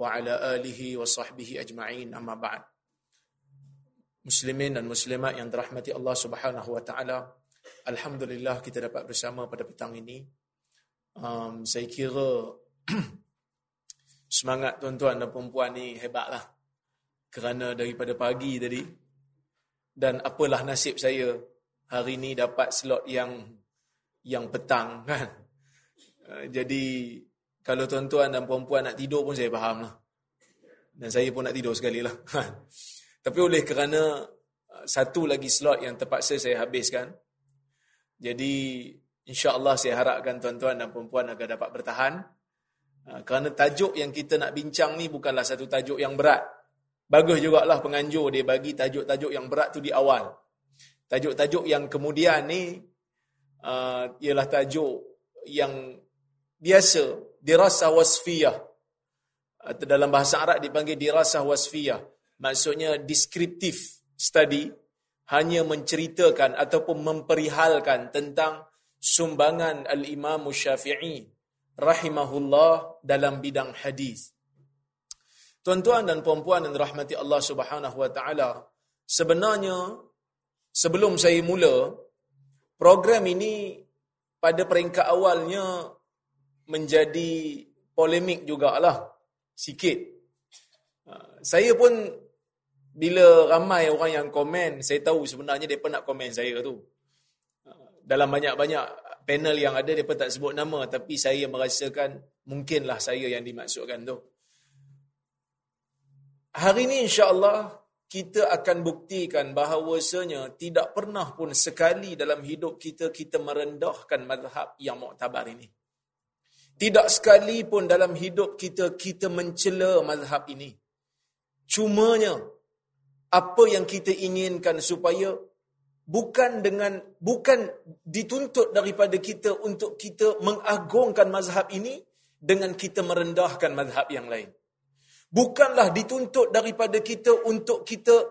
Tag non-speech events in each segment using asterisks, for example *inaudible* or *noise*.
wa ala alihi wa sahbihi ajma'in. Amma ba'd. Muslimin dan muslimat yang dirahmati Allah Subhanahu wa taala alhamdulillah kita dapat bersama pada petang ini. Um, saya kira *clears throat* semangat tuan-tuan dan puan-puan ni hebatlah kerana daripada pagi tadi. Dan apalah nasib saya hari ini dapat slot yang yang petang kan. Uh, jadi kalau tuan-tuan dan puan-puan nak tidur pun saya faham lah. Dan saya pun nak tidur sekali lah. *laughs* Tapi oleh kerana uh, satu lagi slot yang terpaksa saya habiskan, jadi insya-Allah saya harapkan tuan-tuan dan puan-puan agar dapat bertahan. Uh, kerana tajuk yang kita nak bincang ni bukanlah satu tajuk yang berat. Bagus jugalah penganjur dia bagi tajuk-tajuk yang berat tu di awal. Tajuk-tajuk yang kemudian ni uh, ialah tajuk yang biasa dirasa wasfiyah. Atau dalam bahasa Arab dipanggil dirasa wasfiyah maksudnya deskriptif study hanya menceritakan ataupun memperihalkan tentang sumbangan al-Imam Syafi'i rahimahullah dalam bidang hadis. Tuan-tuan dan puan-puan yang rahmati Allah Subhanahu wa taala, sebenarnya sebelum saya mula program ini pada peringkat awalnya menjadi polemik jugalah sikit. Saya pun bila ramai orang yang komen, saya tahu sebenarnya mereka nak komen saya tu. Dalam banyak-banyak panel yang ada, mereka tak sebut nama. Tapi saya merasakan mungkinlah saya yang dimaksudkan tu. Hari ini insyaAllah kita akan buktikan bahawasanya tidak pernah pun sekali dalam hidup kita, kita merendahkan madhab yang muktabar ini. Tidak sekali pun dalam hidup kita, kita mencela madhab ini. Cumanya, apa yang kita inginkan supaya bukan dengan bukan dituntut daripada kita untuk kita mengagungkan mazhab ini dengan kita merendahkan mazhab yang lain. Bukanlah dituntut daripada kita untuk kita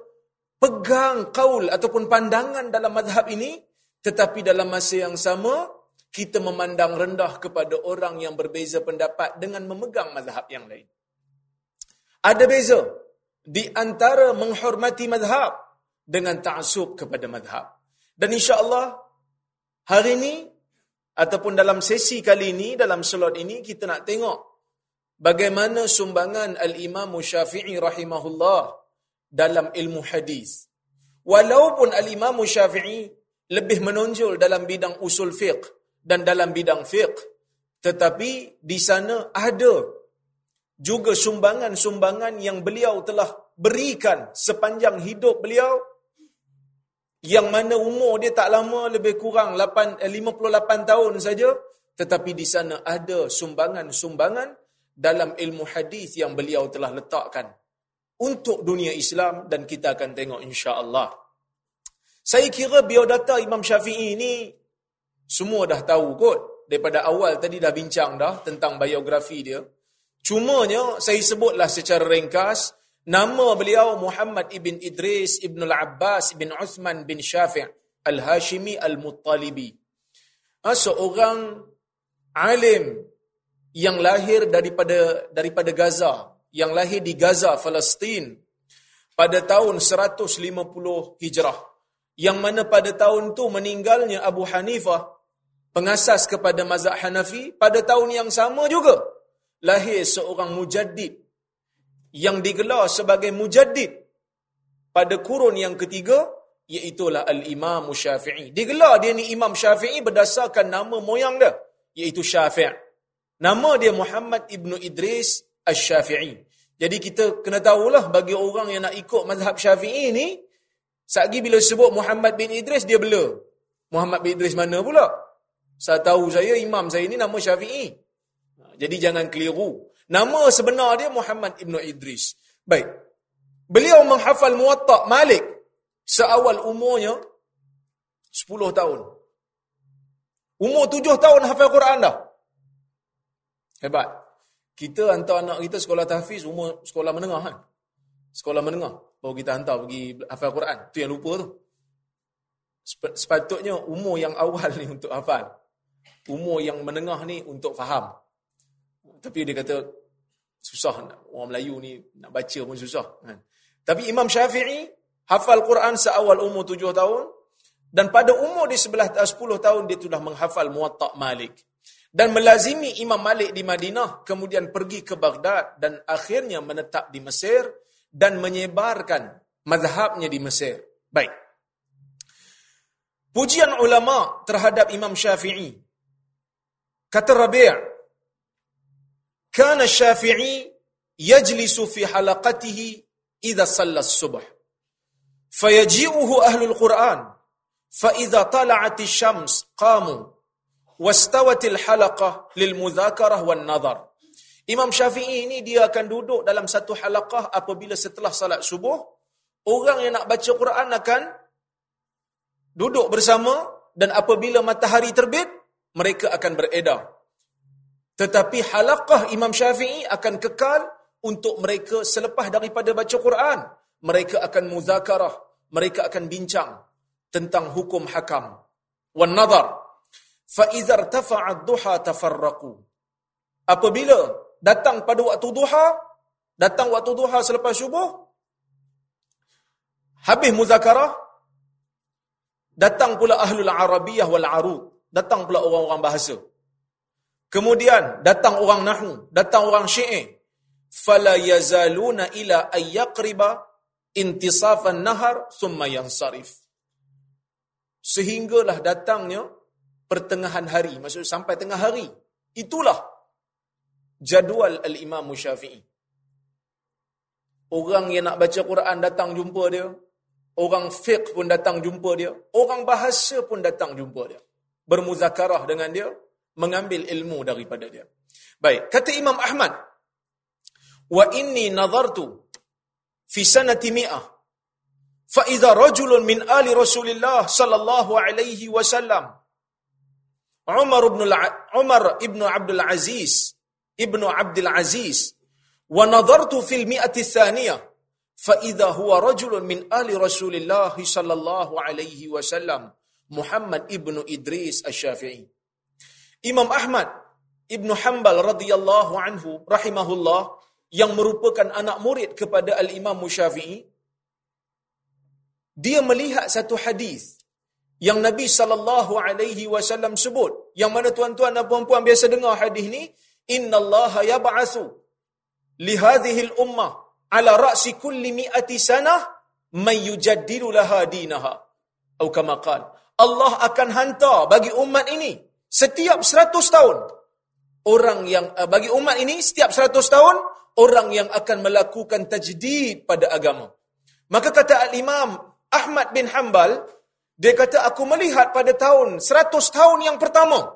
pegang kaul ataupun pandangan dalam mazhab ini tetapi dalam masa yang sama kita memandang rendah kepada orang yang berbeza pendapat dengan memegang mazhab yang lain. Ada beza di antara menghormati madhab dengan ta'asub kepada madhab. Dan insya Allah hari ini ataupun dalam sesi kali ini, dalam slot ini, kita nak tengok bagaimana sumbangan Al-Imam Syafi'i rahimahullah dalam ilmu hadis. Walaupun Al-Imam Syafi'i lebih menonjol dalam bidang usul fiqh dan dalam bidang fiqh, tetapi di sana ada juga sumbangan-sumbangan yang beliau telah berikan sepanjang hidup beliau yang mana umur dia tak lama lebih kurang 8, 58 eh, tahun saja tetapi di sana ada sumbangan-sumbangan dalam ilmu hadis yang beliau telah letakkan untuk dunia Islam dan kita akan tengok insya-Allah. Saya kira biodata Imam Syafi'i ini semua dah tahu kot daripada awal tadi dah bincang dah tentang biografi dia. Cumanya saya sebutlah secara ringkas nama beliau Muhammad ibn Idris ibn al-Abbas ibn Uthman bin Syafi' al-Hashimi al-Muttalibi. Ha, seorang alim yang lahir daripada daripada Gaza, yang lahir di Gaza, Palestin pada tahun 150 Hijrah. Yang mana pada tahun tu meninggalnya Abu Hanifah, pengasas kepada mazhab Hanafi pada tahun yang sama juga lahir seorang mujaddid yang digelar sebagai mujaddid pada kurun yang ketiga iaitulah al-Imam Syafi'i. Digelar dia ni Imam Syafi'i berdasarkan nama moyang dia iaitu Syafi'. Nama dia Muhammad Ibnu Idris Asy-Syafi'i. Jadi kita kena tahulah bagi orang yang nak ikut mazhab Syafi'i ni sagi bila sebut Muhammad bin Idris dia bela. Muhammad bin Idris mana pula? Saya tahu saya imam saya ni nama Syafi'i. Jadi jangan keliru. Nama sebenar dia Muhammad Ibn Idris. Baik. Beliau menghafal Muwatta' Malik seawal umurnya 10 tahun. Umur 7 tahun hafal Quran dah. Hebat. Kita hantar anak kita sekolah tahfiz umur sekolah menengah kan. Sekolah menengah. Baru kita hantar pergi hafal Quran. Tu yang lupa tu. Sepatutnya umur yang awal ni untuk hafal. Umur yang menengah ni untuk faham. Tapi dia kata susah orang Melayu ni nak baca pun susah kan. Tapi Imam Syafi'i hafal Quran seawal umur tujuh tahun dan pada umur di sebelah sepuluh tahun dia sudah menghafal Muwatta' Malik dan melazimi Imam Malik di Madinah kemudian pergi ke Baghdad dan akhirnya menetap di Mesir dan menyebarkan mazhabnya di Mesir. Baik. Pujian ulama terhadap Imam Syafi'i. Kata Rabi' Kana syafi'i Yajlisu fi halaqatihi Iza sallas subah Fayaji'uhu ahlul quran Fa'idha tala'ati syams Qamu Wastawatil halaqah lil Lilmudhakarah wal nadhar. Imam Syafi'i ini dia akan duduk dalam satu halaqah apabila setelah salat subuh, orang yang nak baca Quran akan duduk bersama dan apabila matahari terbit, mereka akan beredar tetapi halaqah Imam Syafi'i akan kekal untuk mereka selepas daripada baca Quran mereka akan muzakarah mereka akan bincang tentang hukum hakam. Wan nazar. Fa idza irtafa'a ad-duha tafarraqu. Apabila datang pada waktu duha, datang waktu duha selepas subuh, habis muzakarah, datang pula ahlul arabiyah wal arud, datang pula orang-orang bahasa. Kemudian datang orang nahu, datang orang syi'ir. Fala yazaluna ila ayyaqriba intisafan nahar thumma yansarif. Sehinggalah datangnya pertengahan hari maksud sampai tengah hari. Itulah jadual al-Imam Syafi'i. Orang yang nak baca Quran datang jumpa dia. Orang fiqh pun datang jumpa dia. Orang bahasa pun datang jumpa dia bermuzakarah dengan dia, mengambil ilmu daripada dia. Baik, kata Imam Ahmad, "Wa inni nadartu fi sanati mi'ah fa idza rajulun min ali Rasulillah sallallahu alaihi wasallam Umar ibn Umar ibn Abdul Aziz ibn Abdul Aziz wa nadartu fil mi'ati tsaniyah fa idza huwa rajulun min ali Rasulillah sallallahu alaihi wasallam Muhammad ibnu Idris Asy-Syafi'i. Imam Ahmad ibnu Hanbal radhiyallahu anhu rahimahullah yang merupakan anak murid kepada Al-Imam Musyafi'i dia melihat satu hadis yang Nabi sallallahu alaihi wasallam sebut yang mana tuan-tuan dan puan-puan biasa dengar hadis ni innallaha yab'atsu li hadhihi al-ummah ala ra'si kulli mi'ati sanah may yujaddidu laha dinaha atau kama qala Allah akan hantar bagi umat ini setiap 100 tahun orang yang eh, bagi umat ini setiap 100 tahun orang yang akan melakukan tajdid pada agama maka kata al-imam Ahmad bin Hanbal, dia kata, aku melihat pada tahun 100 tahun yang pertama.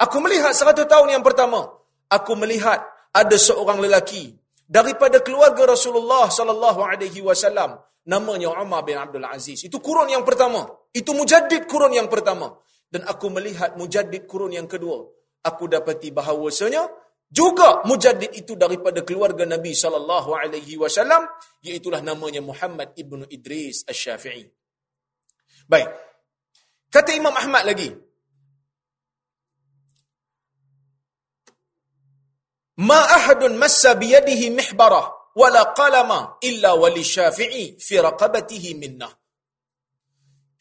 Aku melihat 100 tahun yang pertama. Aku melihat ada seorang lelaki daripada keluarga Rasulullah sallallahu alaihi wasallam namanya Umar bin Abdul Aziz. Itu kurun yang pertama. Itu mujaddid kurun yang pertama. Dan aku melihat mujaddid kurun yang kedua. Aku dapati bahawasanya juga mujaddid itu daripada keluarga Nabi sallallahu alaihi wasallam iaitu namanya Muhammad ibnu Idris Asy-Syafi'i. Baik. Kata Imam Ahmad lagi. Ma ahadun massa bi yadihi mihbarah wala qalama illa wali Syafi'i fi raqabatihi minnah.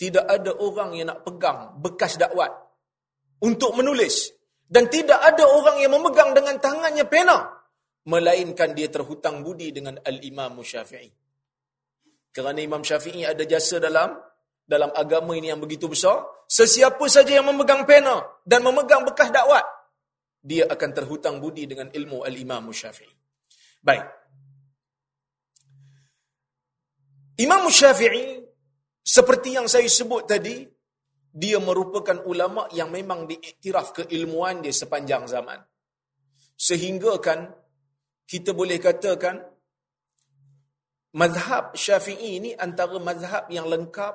Tidak ada orang yang nak pegang bekas dakwat untuk menulis dan tidak ada orang yang memegang dengan tangannya pena. Melainkan dia terhutang budi dengan Al-Imam Syafi'i. Kerana Imam Syafi'i ada jasa dalam dalam agama ini yang begitu besar. Sesiapa saja yang memegang pena dan memegang bekas dakwat. Dia akan terhutang budi dengan ilmu Al-Imam Syafi'i. Baik. Imam Syafi'i seperti yang saya sebut tadi, dia merupakan ulama yang memang diiktiraf keilmuan dia sepanjang zaman. Sehingga kan kita boleh katakan mazhab Syafi'i ini antara mazhab yang lengkap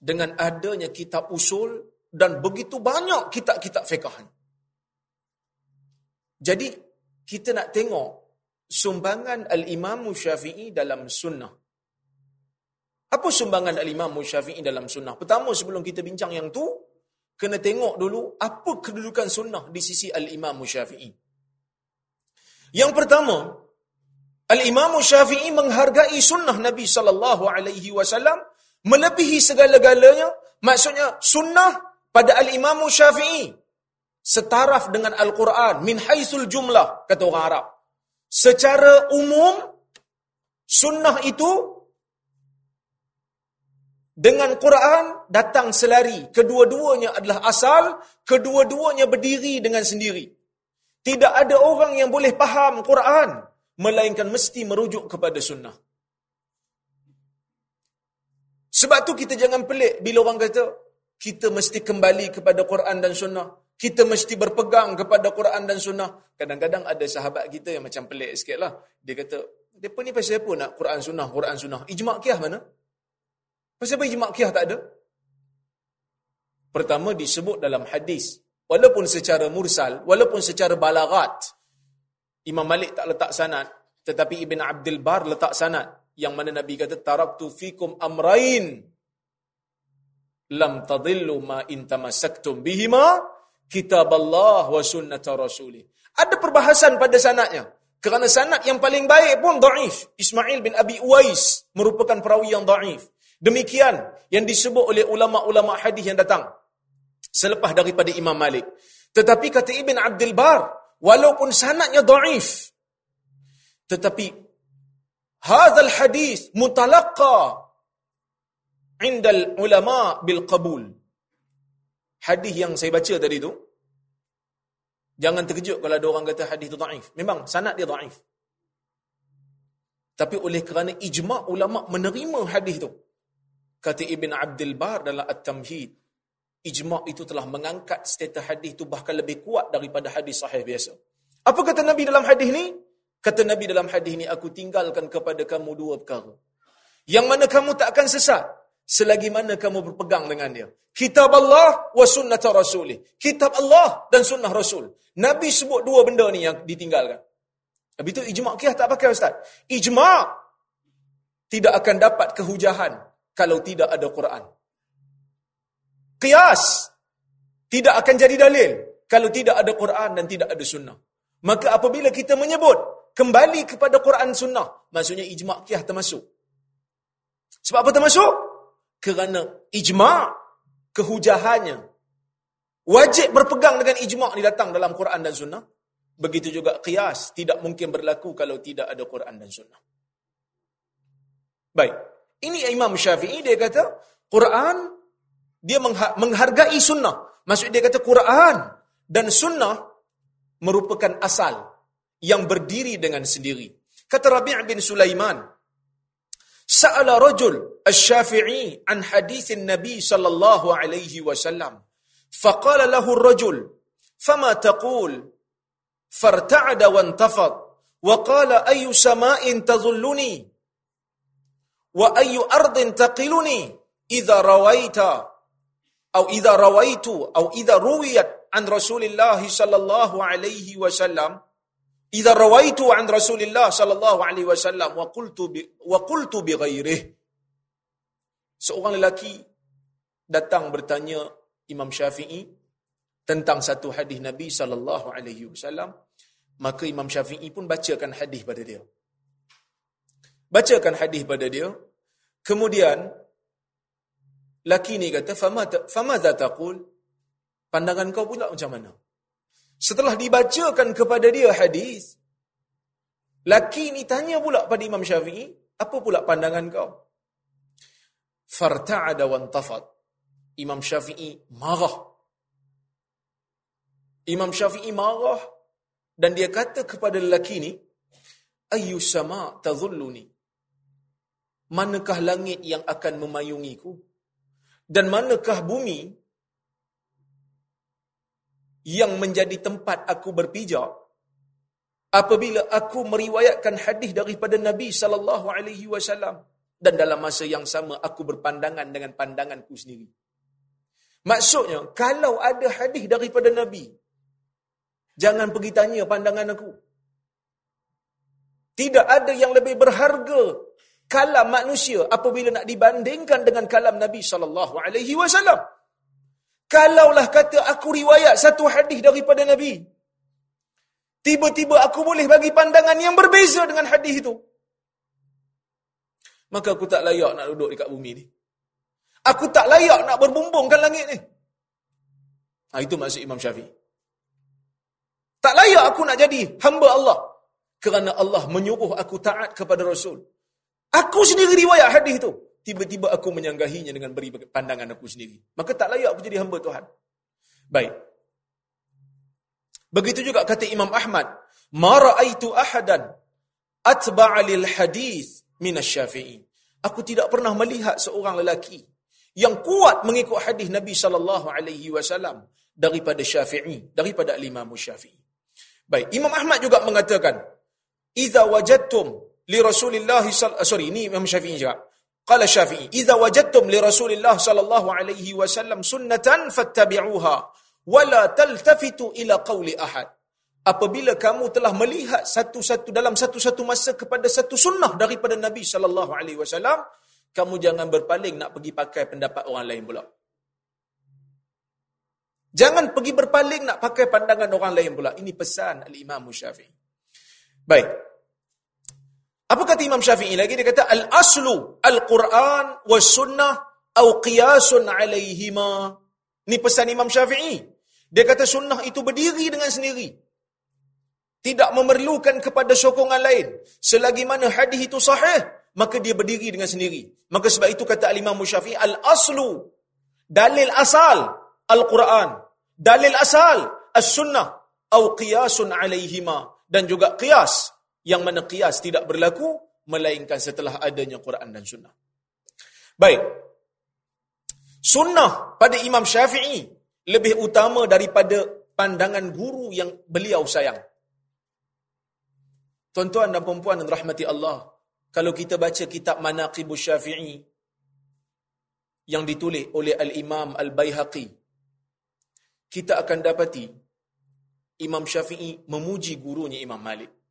dengan adanya kitab usul dan begitu banyak kitab-kitab fiqh. Jadi kita nak tengok sumbangan al-Imam Syafi'i dalam sunnah. Apa sumbangan al-Imam Syafi'i dalam sunnah? Pertama sebelum kita bincang yang tu, kena tengok dulu apa kedudukan sunnah di sisi al-Imam Syafi'i. Yang pertama, al-Imam Syafi'i menghargai sunnah Nabi sallallahu alaihi wasallam melebihi segala-galanya. Maksudnya sunnah pada al-Imam Syafi'i setaraf dengan Al-Quran min haitsul jumlah kata orang Arab. Secara umum sunnah itu dengan Quran datang selari. Kedua-duanya adalah asal, kedua-duanya berdiri dengan sendiri. Tidak ada orang yang boleh faham Quran melainkan mesti merujuk kepada sunnah. Sebab tu kita jangan pelik bila orang kata kita mesti kembali kepada Quran dan sunnah. Kita mesti berpegang kepada Quran dan sunnah. Kadang-kadang ada sahabat kita yang macam pelik sikit lah. Dia kata, mereka ni pasal apa nak Quran sunnah, Quran sunnah? Ijma' kiah mana? Pasal apa ijma' tak ada? Pertama disebut dalam hadis. Walaupun secara mursal, walaupun secara balagat, Imam Malik tak letak sanad, tetapi Ibn Abdul Bar letak sanad yang mana Nabi kata taraktu fikum amrain lam tadillu ma in tamassaktum bihima kitab Allah wa sunnata rasuli. Ada perbahasan pada sanadnya. Kerana sanad yang paling baik pun dhaif. Ismail bin Abi Uwais merupakan perawi yang dhaif. Demikian yang disebut oleh ulama-ulama hadis yang datang selepas daripada Imam Malik. Tetapi kata Ibn Abdul Bar, walaupun sanadnya dhaif, tetapi hadzal hadis mutalaqqa indal ulama bil qabul. Hadis yang saya baca tadi tu jangan terkejut kalau ada orang kata hadis tu dhaif. Memang sanad dia dhaif. Tapi oleh kerana ijma' ulama menerima hadis tu. Kata Ibn Abdul Bar dalam At-Tamhid, ijma' itu telah mengangkat status hadis itu bahkan lebih kuat daripada hadis sahih biasa. Apa kata Nabi dalam hadis ni? Kata Nabi dalam hadis ni, aku tinggalkan kepada kamu dua perkara. Yang mana kamu tak akan sesat selagi mana kamu berpegang dengan dia. Kitab Allah wa sunnah Rasulih. Kitab Allah dan sunnah Rasul. Nabi sebut dua benda ni yang ditinggalkan. Habis itu ijma' kiyah tak pakai Ustaz. Ijma' tidak akan dapat kehujahan kalau tidak ada Quran. Qiyas tidak akan jadi dalil kalau tidak ada Quran dan tidak ada sunnah. Maka apabila kita menyebut kembali kepada Quran sunnah, maksudnya ijma' kiyah termasuk. Sebab apa termasuk? Kerana ijma' kehujahannya wajib berpegang dengan ijma' ni datang dalam Quran dan sunnah. Begitu juga qiyas tidak mungkin berlaku kalau tidak ada Quran dan sunnah. Baik. Ini Imam Syafi'i dia kata Quran dia menghargai sunnah. Maksud dia kata Quran dan sunnah merupakan asal yang berdiri dengan sendiri. Kata Rabi' bin Sulaiman, Sa'ala rajul al-Syafi'i an hadith Nabi sallallahu alaihi wasallam. Faqala lahu ar-rajul, "Fama taqul?" Farta'ada wa intafad wa qala ayyu sama'in tadhulluni wa ayyu ardin taqiluni? Idza rawaita atau idza rawaitu atau idza ruwiyat an Rasulillah sallallahu alaihi wasallam. Idza rawaitu an Rasulillah sallallahu alaihi wasallam wa qultu wa qultu bi ghairihi seorang lelaki datang bertanya Imam Syafi'i tentang satu hadis Nabi sallallahu alaihi wasallam. Maka Imam Syafi'i pun bacakan hadis pada dia. Bacakan hadis pada dia kemudian Laki ni kata, fama fama za taqul? Pandangan kau pula macam mana? Setelah dibacakan kepada dia hadis, laki ni tanya pula pada Imam Syafi'i, apa pula pandangan kau? Farta'ada wa antafad. Imam Syafi'i marah. Imam Syafi'i marah dan dia kata kepada lelaki ni, Ayu sama tadhulluni. Manakah langit yang akan memayungiku? dan manakah bumi yang menjadi tempat aku berpijak apabila aku meriwayatkan hadis daripada Nabi sallallahu alaihi wasallam dan dalam masa yang sama aku berpandangan dengan pandanganku sendiri. Maksudnya, kalau ada hadis daripada Nabi, jangan pergi tanya pandangan aku. Tidak ada yang lebih berharga kalam manusia apabila nak dibandingkan dengan kalam Nabi sallallahu alaihi wasallam. Kalaulah kata aku riwayat satu hadis daripada Nabi, tiba-tiba aku boleh bagi pandangan yang berbeza dengan hadis itu. Maka aku tak layak nak duduk dekat bumi ni. Aku tak layak nak berbumbungkan langit ni. Ha, itu maksud Imam Syafi'i. Tak layak aku nak jadi hamba Allah. Kerana Allah menyuruh aku taat kepada Rasul. Aku sendiri riwayat hadis itu. Tiba-tiba aku menyanggahinya dengan beri pandangan aku sendiri. Maka tak layak aku jadi hamba Tuhan. Baik. Begitu juga kata Imam Ahmad. Ma ra'aitu ahadan atba'a lil hadis min asy-Syafi'i. Aku tidak pernah melihat seorang lelaki yang kuat mengikut hadis Nabi sallallahu alaihi wasallam daripada Syafi'i, daripada Imam Syafi'i. Baik, Imam Ahmad juga mengatakan, "Idza wajadtum li Rasulillah sorry, ini Imam Syafi'i juga. Qala Syafi'i, "Idza wajadtum li Rasulillah sallallahu alaihi wasallam sunnatan fattabi'uha wa la taltafitu ila qawli ahad." Apabila kamu telah melihat satu-satu dalam satu-satu masa kepada satu sunnah daripada Nabi sallallahu alaihi wasallam, kamu jangan berpaling nak pergi pakai pendapat orang lain pula. Jangan pergi berpaling nak pakai pandangan orang lain pula. Ini pesan Al-Imam Syafi'i. Baik. Apa kata Imam Syafi'i lagi? Dia kata, Al-aslu Al-Quran wa sunnah au qiyasun alaihima. Ini pesan Imam Syafi'i. Dia kata sunnah itu berdiri dengan sendiri. Tidak memerlukan kepada sokongan lain. Selagi mana hadis itu sahih, maka dia berdiri dengan sendiri. Maka sebab itu kata Al-Imam Syafi'i, Al-aslu, dalil asal, Al-Quran. Dalil asal, As-Sunnah, au qiyasun alaihima. Dan juga qiyas yang mana qiyas tidak berlaku melainkan setelah adanya Quran dan Sunnah. Baik. Sunnah pada Imam Syafi'i lebih utama daripada pandangan guru yang beliau sayang. Tuan-tuan dan puan-puan dan rahmati Allah, kalau kita baca kitab Manaqibus Syafi'i yang ditulis oleh Al-Imam Al-Baihaqi, kita akan dapati Imam Syafi'i memuji gurunya Imam Malik.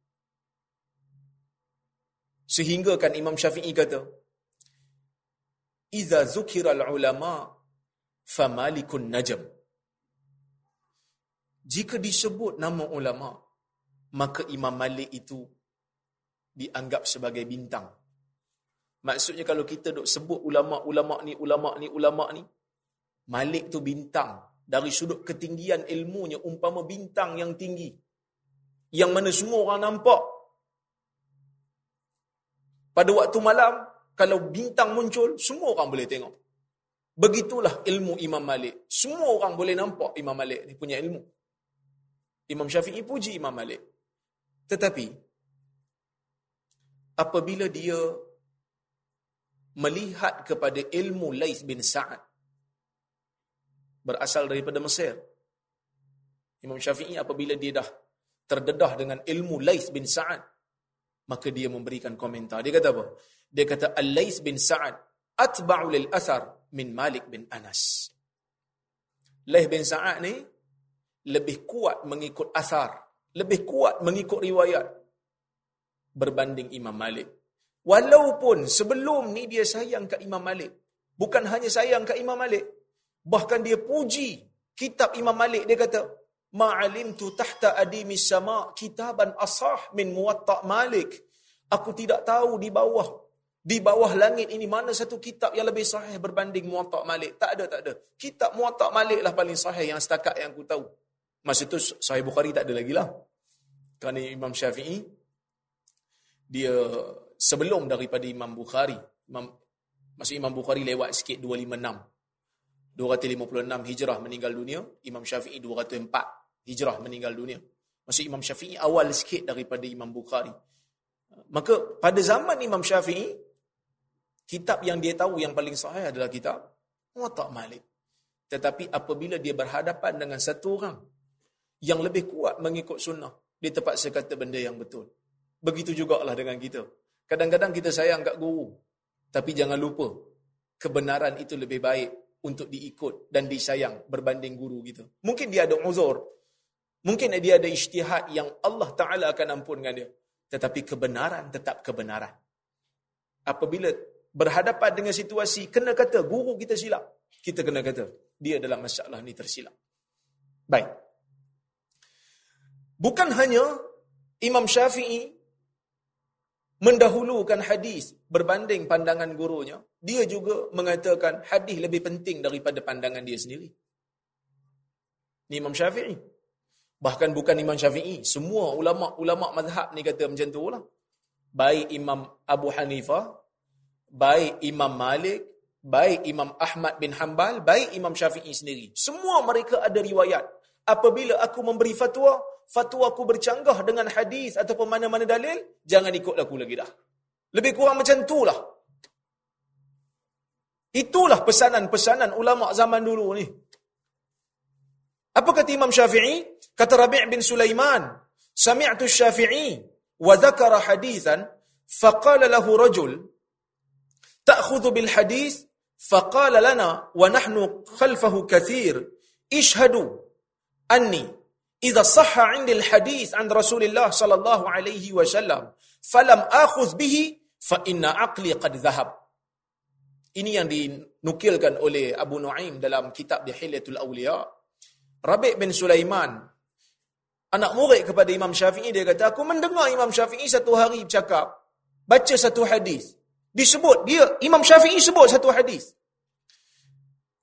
Sehingga kan Imam Syafi'i kata, Iza zukira al-ulama famalikun najam. Jika disebut nama ulama, maka Imam Malik itu dianggap sebagai bintang. Maksudnya kalau kita duk sebut ulama-ulama ni, ulama ni, ulama ni, Malik tu bintang. Dari sudut ketinggian ilmunya, umpama bintang yang tinggi. Yang mana semua orang nampak, pada waktu malam, kalau bintang muncul, semua orang boleh tengok. Begitulah ilmu Imam Malik. Semua orang boleh nampak Imam Malik ni punya ilmu. Imam Syafi'i puji Imam Malik. Tetapi, apabila dia melihat kepada ilmu Lais bin Sa'ad, berasal daripada Mesir. Imam Syafi'i apabila dia dah terdedah dengan ilmu Lais bin Sa'ad, maka dia memberikan komentar. Dia kata apa? Dia kata Al-Lais bin Sa'ad atba'u lil athar min Malik bin Anas. Lais bin Sa'ad ni lebih kuat mengikut asar, lebih kuat mengikut riwayat berbanding Imam Malik. Walaupun sebelum ni dia sayang ke Imam Malik. Bukan hanya sayang ke Imam Malik. Bahkan dia puji kitab Imam Malik. Dia kata, Ma'alimtu tahta adimis sama kitaban asah min muwatta' malik. Aku tidak tahu di bawah di bawah langit ini mana satu kitab yang lebih sahih berbanding muwatta' malik. Tak ada, tak ada. Kitab muwatta' malik lah paling sahih yang setakat yang aku tahu. Masa itu sahih Bukhari tak ada lagi lah. Kerana Imam Syafi'i, dia sebelum daripada Imam Bukhari, Imam, masa Imam Bukhari lewat sikit 256. 256 hijrah meninggal dunia, Imam Syafi'i 204 hijrah meninggal dunia. Maksud Imam Syafi'i awal sikit daripada Imam Bukhari. Maka pada zaman Imam Syafi'i, kitab yang dia tahu yang paling sahih adalah kitab Muwatta' Malik. Tetapi apabila dia berhadapan dengan satu orang yang lebih kuat mengikut sunnah, Dia terpaksa kata benda yang betul. Begitu jugalah dengan kita. Kadang-kadang kita sayang kat guru. Tapi jangan lupa, kebenaran itu lebih baik untuk diikut dan disayang berbanding guru kita. Mungkin dia ada uzur. Mungkin dia ada ijtihad yang Allah Ta'ala akan ampunkan dia. Tetapi kebenaran tetap kebenaran. Apabila berhadapan dengan situasi, kena kata guru kita silap. Kita kena kata, dia dalam masalah ni tersilap. Baik. Bukan hanya Imam Syafi'i mendahulukan hadis berbanding pandangan gurunya, dia juga mengatakan hadis lebih penting daripada pandangan dia sendiri. Ni Imam Syafi'i. Bahkan bukan Imam Syafi'i, semua ulama-ulama mazhab ni kata macam tu lah. Baik Imam Abu Hanifah, baik Imam Malik, baik Imam Ahmad bin Hanbal, baik Imam Syafi'i sendiri. Semua mereka ada riwayat. Apabila aku memberi fatwa, fatwa aku bercanggah dengan hadis ataupun mana-mana dalil, jangan ikut aku lagi dah. Lebih kurang macam itulah. Itulah pesanan-pesanan ulama zaman dulu ni. Apa kata Imam Syafi'i? Kata Rabi' bin Sulaiman, Sami'tu Syafi'i wa dhakara hadithan faqala lahu rajul ta'khudhu bil hadith faqala lana wa nahnu khalfahu kathir ishhadu anni إذا صح عندي الحديث عن رسول الله صلى الله عليه وسلم فلم آخذ به فإن عقلي قد ذهب Ini yang dinukilkan oleh Abu Nuaim dalam kitab Dihilyatul Awliya. Rabi' bin Sulaiman, anak murid kepada Imam Syafi'i, dia kata, aku mendengar Imam Syafi'i satu hari bercakap, baca satu hadis. Disebut, dia Imam Syafi'i sebut satu hadis.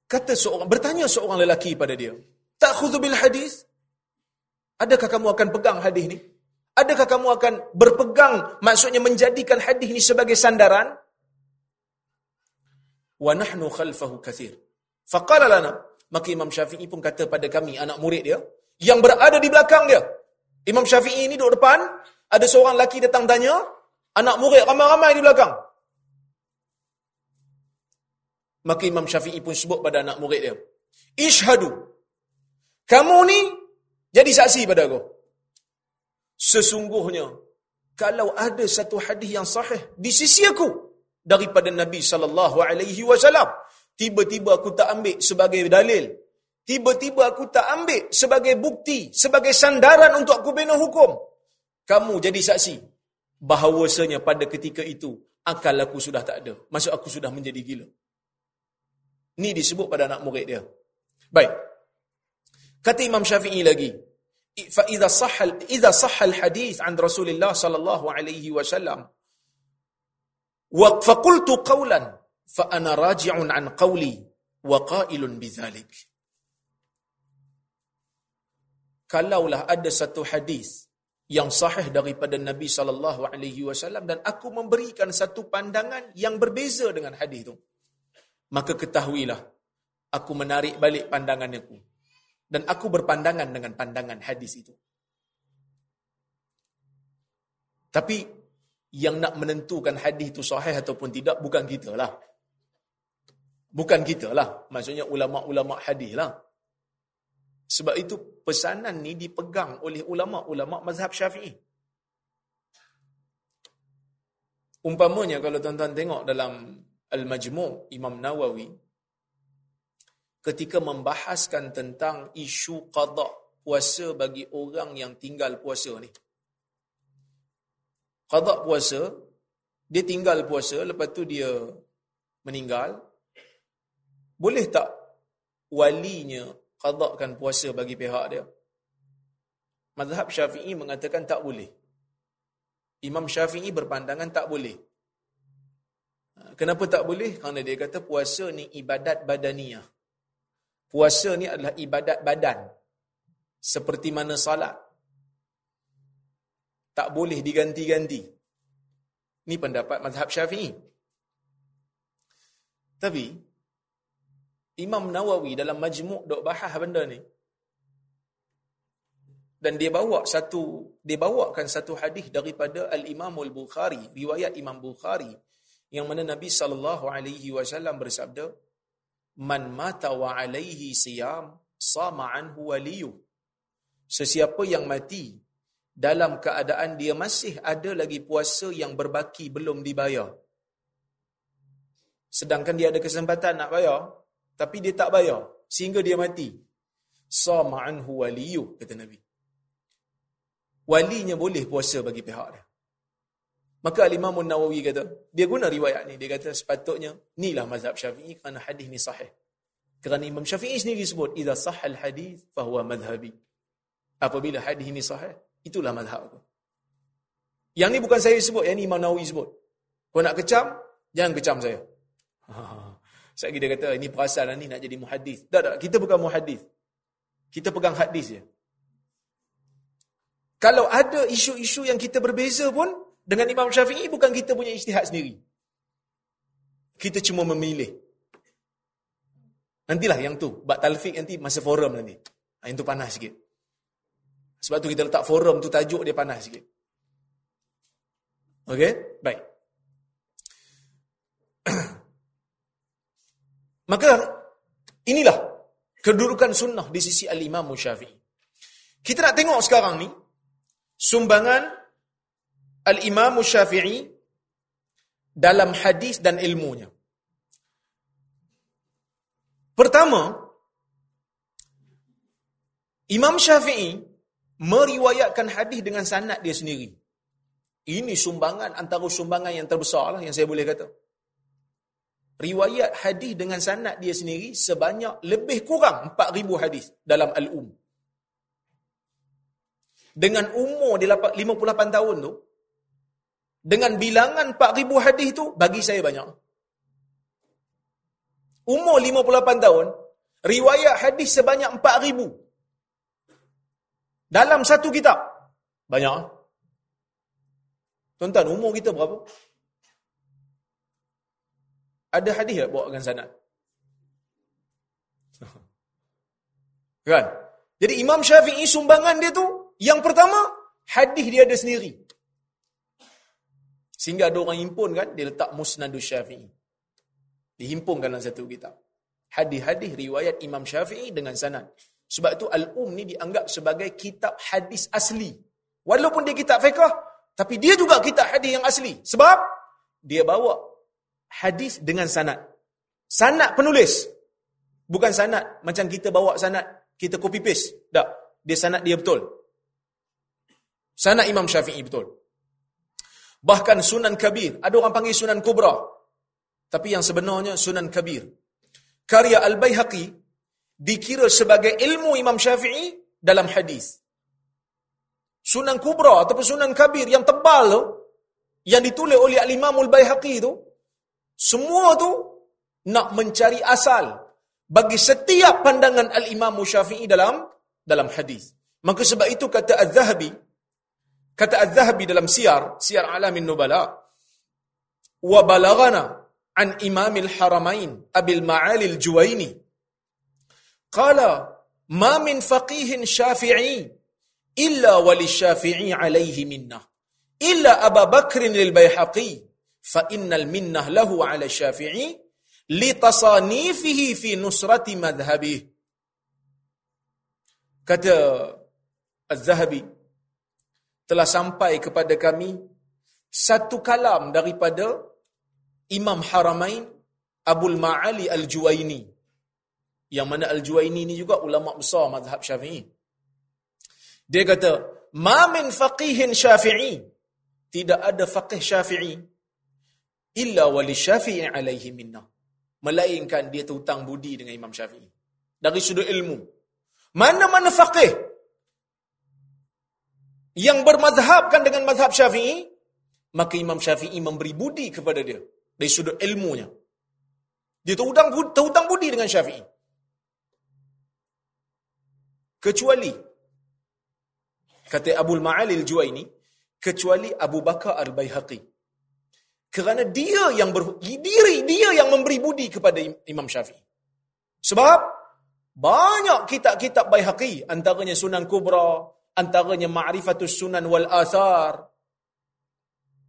Kata seorang, bertanya seorang lelaki pada dia, tak bil hadis? Adakah kamu akan pegang hadis ni? Adakah kamu akan berpegang maksudnya menjadikan hadis ni sebagai sandaran? Wa nahnu khalfahu kathir. Faqala lana, maka Imam Syafi'i pun kata pada kami anak murid dia yang berada di belakang dia. Imam Syafi'i ni duduk depan, ada seorang lelaki datang tanya, anak murid ramai-ramai di belakang. Maka Imam Syafi'i pun sebut pada anak murid dia, Ishadu, kamu ni jadi saksi pada aku. Sesungguhnya, kalau ada satu hadis yang sahih di sisi aku daripada Nabi sallallahu alaihi wasallam, tiba-tiba aku tak ambil sebagai dalil. Tiba-tiba aku tak ambil sebagai bukti, sebagai sandaran untuk aku bina hukum. Kamu jadi saksi bahawasanya pada ketika itu akal aku sudah tak ada. Maksud aku sudah menjadi gila. Ni disebut pada anak murid dia. Baik. Kata Imam Syafi'i lagi, fa idza sahha idza sahha al hadith an Rasulillah sallallahu alaihi wasallam wa fa qultu qawlan fa ana raji'un an qawli wa qailun bidzalik Kalaulah ada satu hadis yang sahih daripada Nabi sallallahu alaihi wasallam dan aku memberikan satu pandangan yang berbeza dengan hadis itu maka ketahuilah aku menarik balik pandangan aku dan aku berpandangan dengan pandangan hadis itu. Tapi yang nak menentukan hadis itu sahih ataupun tidak bukan kita lah. Bukan kita lah. Maksudnya ulama-ulama hadis lah. Sebab itu pesanan ni dipegang oleh ulama-ulama mazhab syafi'i. Umpamanya kalau tuan-tuan tengok dalam Al-Majmu' Imam Nawawi, ketika membahaskan tentang isu qada puasa bagi orang yang tinggal puasa ni. Qada puasa, dia tinggal puasa, lepas tu dia meninggal. Boleh tak walinya qadakan puasa bagi pihak dia? Mazhab Syafi'i mengatakan tak boleh. Imam Syafi'i berpandangan tak boleh. Ha, kenapa tak boleh? Kerana dia kata puasa ni ibadat badaniyah. Puasa ni adalah ibadat badan. Seperti mana salat. Tak boleh diganti-ganti. Ini pendapat mazhab syafi'i. Tapi, Imam Nawawi dalam majmuk dok bahas benda ni. Dan dia bawa satu, dia bawakan satu hadis daripada Al-Imam Al-Bukhari, riwayat Imam Bukhari, yang mana Nabi SAW bersabda, man mata wa alaihi siyam sama anhu waliyu sesiapa yang mati dalam keadaan dia masih ada lagi puasa yang berbaki belum dibayar. Sedangkan dia ada kesempatan nak bayar, tapi dia tak bayar sehingga dia mati. Sama anhu waliyu kata Nabi. Walinya boleh puasa bagi pihak dia. Maka Al-Imam Nawawi kata, dia guna riwayat ni, dia kata sepatutnya inilah mazhab Syafi'i kerana hadis ni sahih. Kerana Imam Syafi'i sendiri sebut, "Idza sahal hadis fa huwa madhhabi." Apabila hadis ini sahih, itulah mazhab aku. Yang ni bukan saya sebut, yang ni Imam Nawawi sebut. Kau nak kecam, jangan kecam saya. *laughs* Saya dia kata, ini perasaan ni nak jadi muhadis. Tak, tak, kita bukan muhadis. Kita pegang hadis je. Kalau ada isu-isu yang kita berbeza pun, dengan Imam Syafi'i bukan kita punya ijtihad sendiri. Kita cuma memilih. Nantilah yang tu. Bak talfik nanti masa forum nanti. Ha, yang tu panas sikit. Sebab tu kita letak forum tu tajuk dia panas sikit. Okey? Baik. Maka inilah kedudukan sunnah di sisi Al-Imam Syafi'i. Kita nak tengok sekarang ni sumbangan Al-Imam Syafi'i dalam hadis dan ilmunya. Pertama, Imam Syafi'i meriwayatkan hadis dengan sanad dia sendiri. Ini sumbangan antara sumbangan yang terbesar lah yang saya boleh kata riwayat hadis dengan sanad dia sendiri sebanyak lebih kurang 4000 hadis dalam al-um. Dengan umur dia 58 tahun tu dengan bilangan 4000 hadis tu bagi saya banyak. Umur 58 tahun, riwayat hadis sebanyak 4000. Dalam satu kitab. Banyak. Tuan-tuan, umur kita berapa? Ada hadis tak dengan sanad? *laughs* Kan? Jadi Imam Syafi'i sumbangan dia tu, yang pertama, hadis dia ada sendiri. Sehingga ada orang himpun kan, dia letak Musnadus Syafi'i. Dihimpunkan dalam satu kitab. Hadis-hadis riwayat Imam Syafi'i dengan sanad. Sebab itu Al-Um ni dianggap sebagai kitab hadis asli. Walaupun dia kitab fiqah, tapi dia juga kitab hadis yang asli. Sebab dia bawa hadis dengan sanad. Sanad penulis. Bukan sanad macam kita bawa sanad, kita copy paste. Tak. Dia sanad dia betul. Sanad Imam Syafi'i betul. Bahkan Sunan Kabir. Ada orang panggil Sunan Kubra. Tapi yang sebenarnya Sunan Kabir. Karya Al-Bayhaqi dikira sebagai ilmu Imam Syafi'i dalam hadis. Sunan Kubra ataupun Sunan Kabir yang tebal tu, yang ditulis oleh Al-Imam Al-Bayhaqi tu, semua tu nak mencari asal bagi setiap pandangan al-Imam Syafi'i dalam dalam hadis. Maka sebab itu kata Az-Zahabi kata Az-Zahabi dalam Siyar, Siyar Alamin Nubala wa balagana an Imam al-Haramain Abil Ma'ali al-Juwaini qala ma min faqihin Syafi'i illa wali Syafi'i alaihi minna illa Abu Bakr al-Baihaqi fa innal minnah lahu ala syafi'i li tasanifihi fi nusrati madhhabih kata az-zahabi telah sampai kepada kami satu kalam daripada Imam Haramain Abul Ma'ali Al-Juwaini. Yang mana Al-Juwaini ni juga ulama besar mazhab Syafi'i. Dia kata ma min faqihin Syafi'i. Tidak ada faqih Syafi'i illa wali syafi'i alaihi minna. Melainkan dia terhutang budi dengan Imam Syafi'i. Dari sudut ilmu. Mana-mana faqih yang bermazhabkan dengan mazhab syafi'i, maka Imam Syafi'i memberi budi kepada dia. Dari sudut ilmunya. Dia terhutang, terhutang budi dengan syafi'i. Kecuali, kata Abu Ma'ali al-Juwaini, kecuali Abu Bakar al-Bayhaqi kerana dia yang ber, diri dia yang memberi budi kepada Imam Syafi'i. Sebab banyak kitab-kitab Baihaqi antaranya Sunan Kubra, antaranya Ma'rifatus Sunan wal Athar.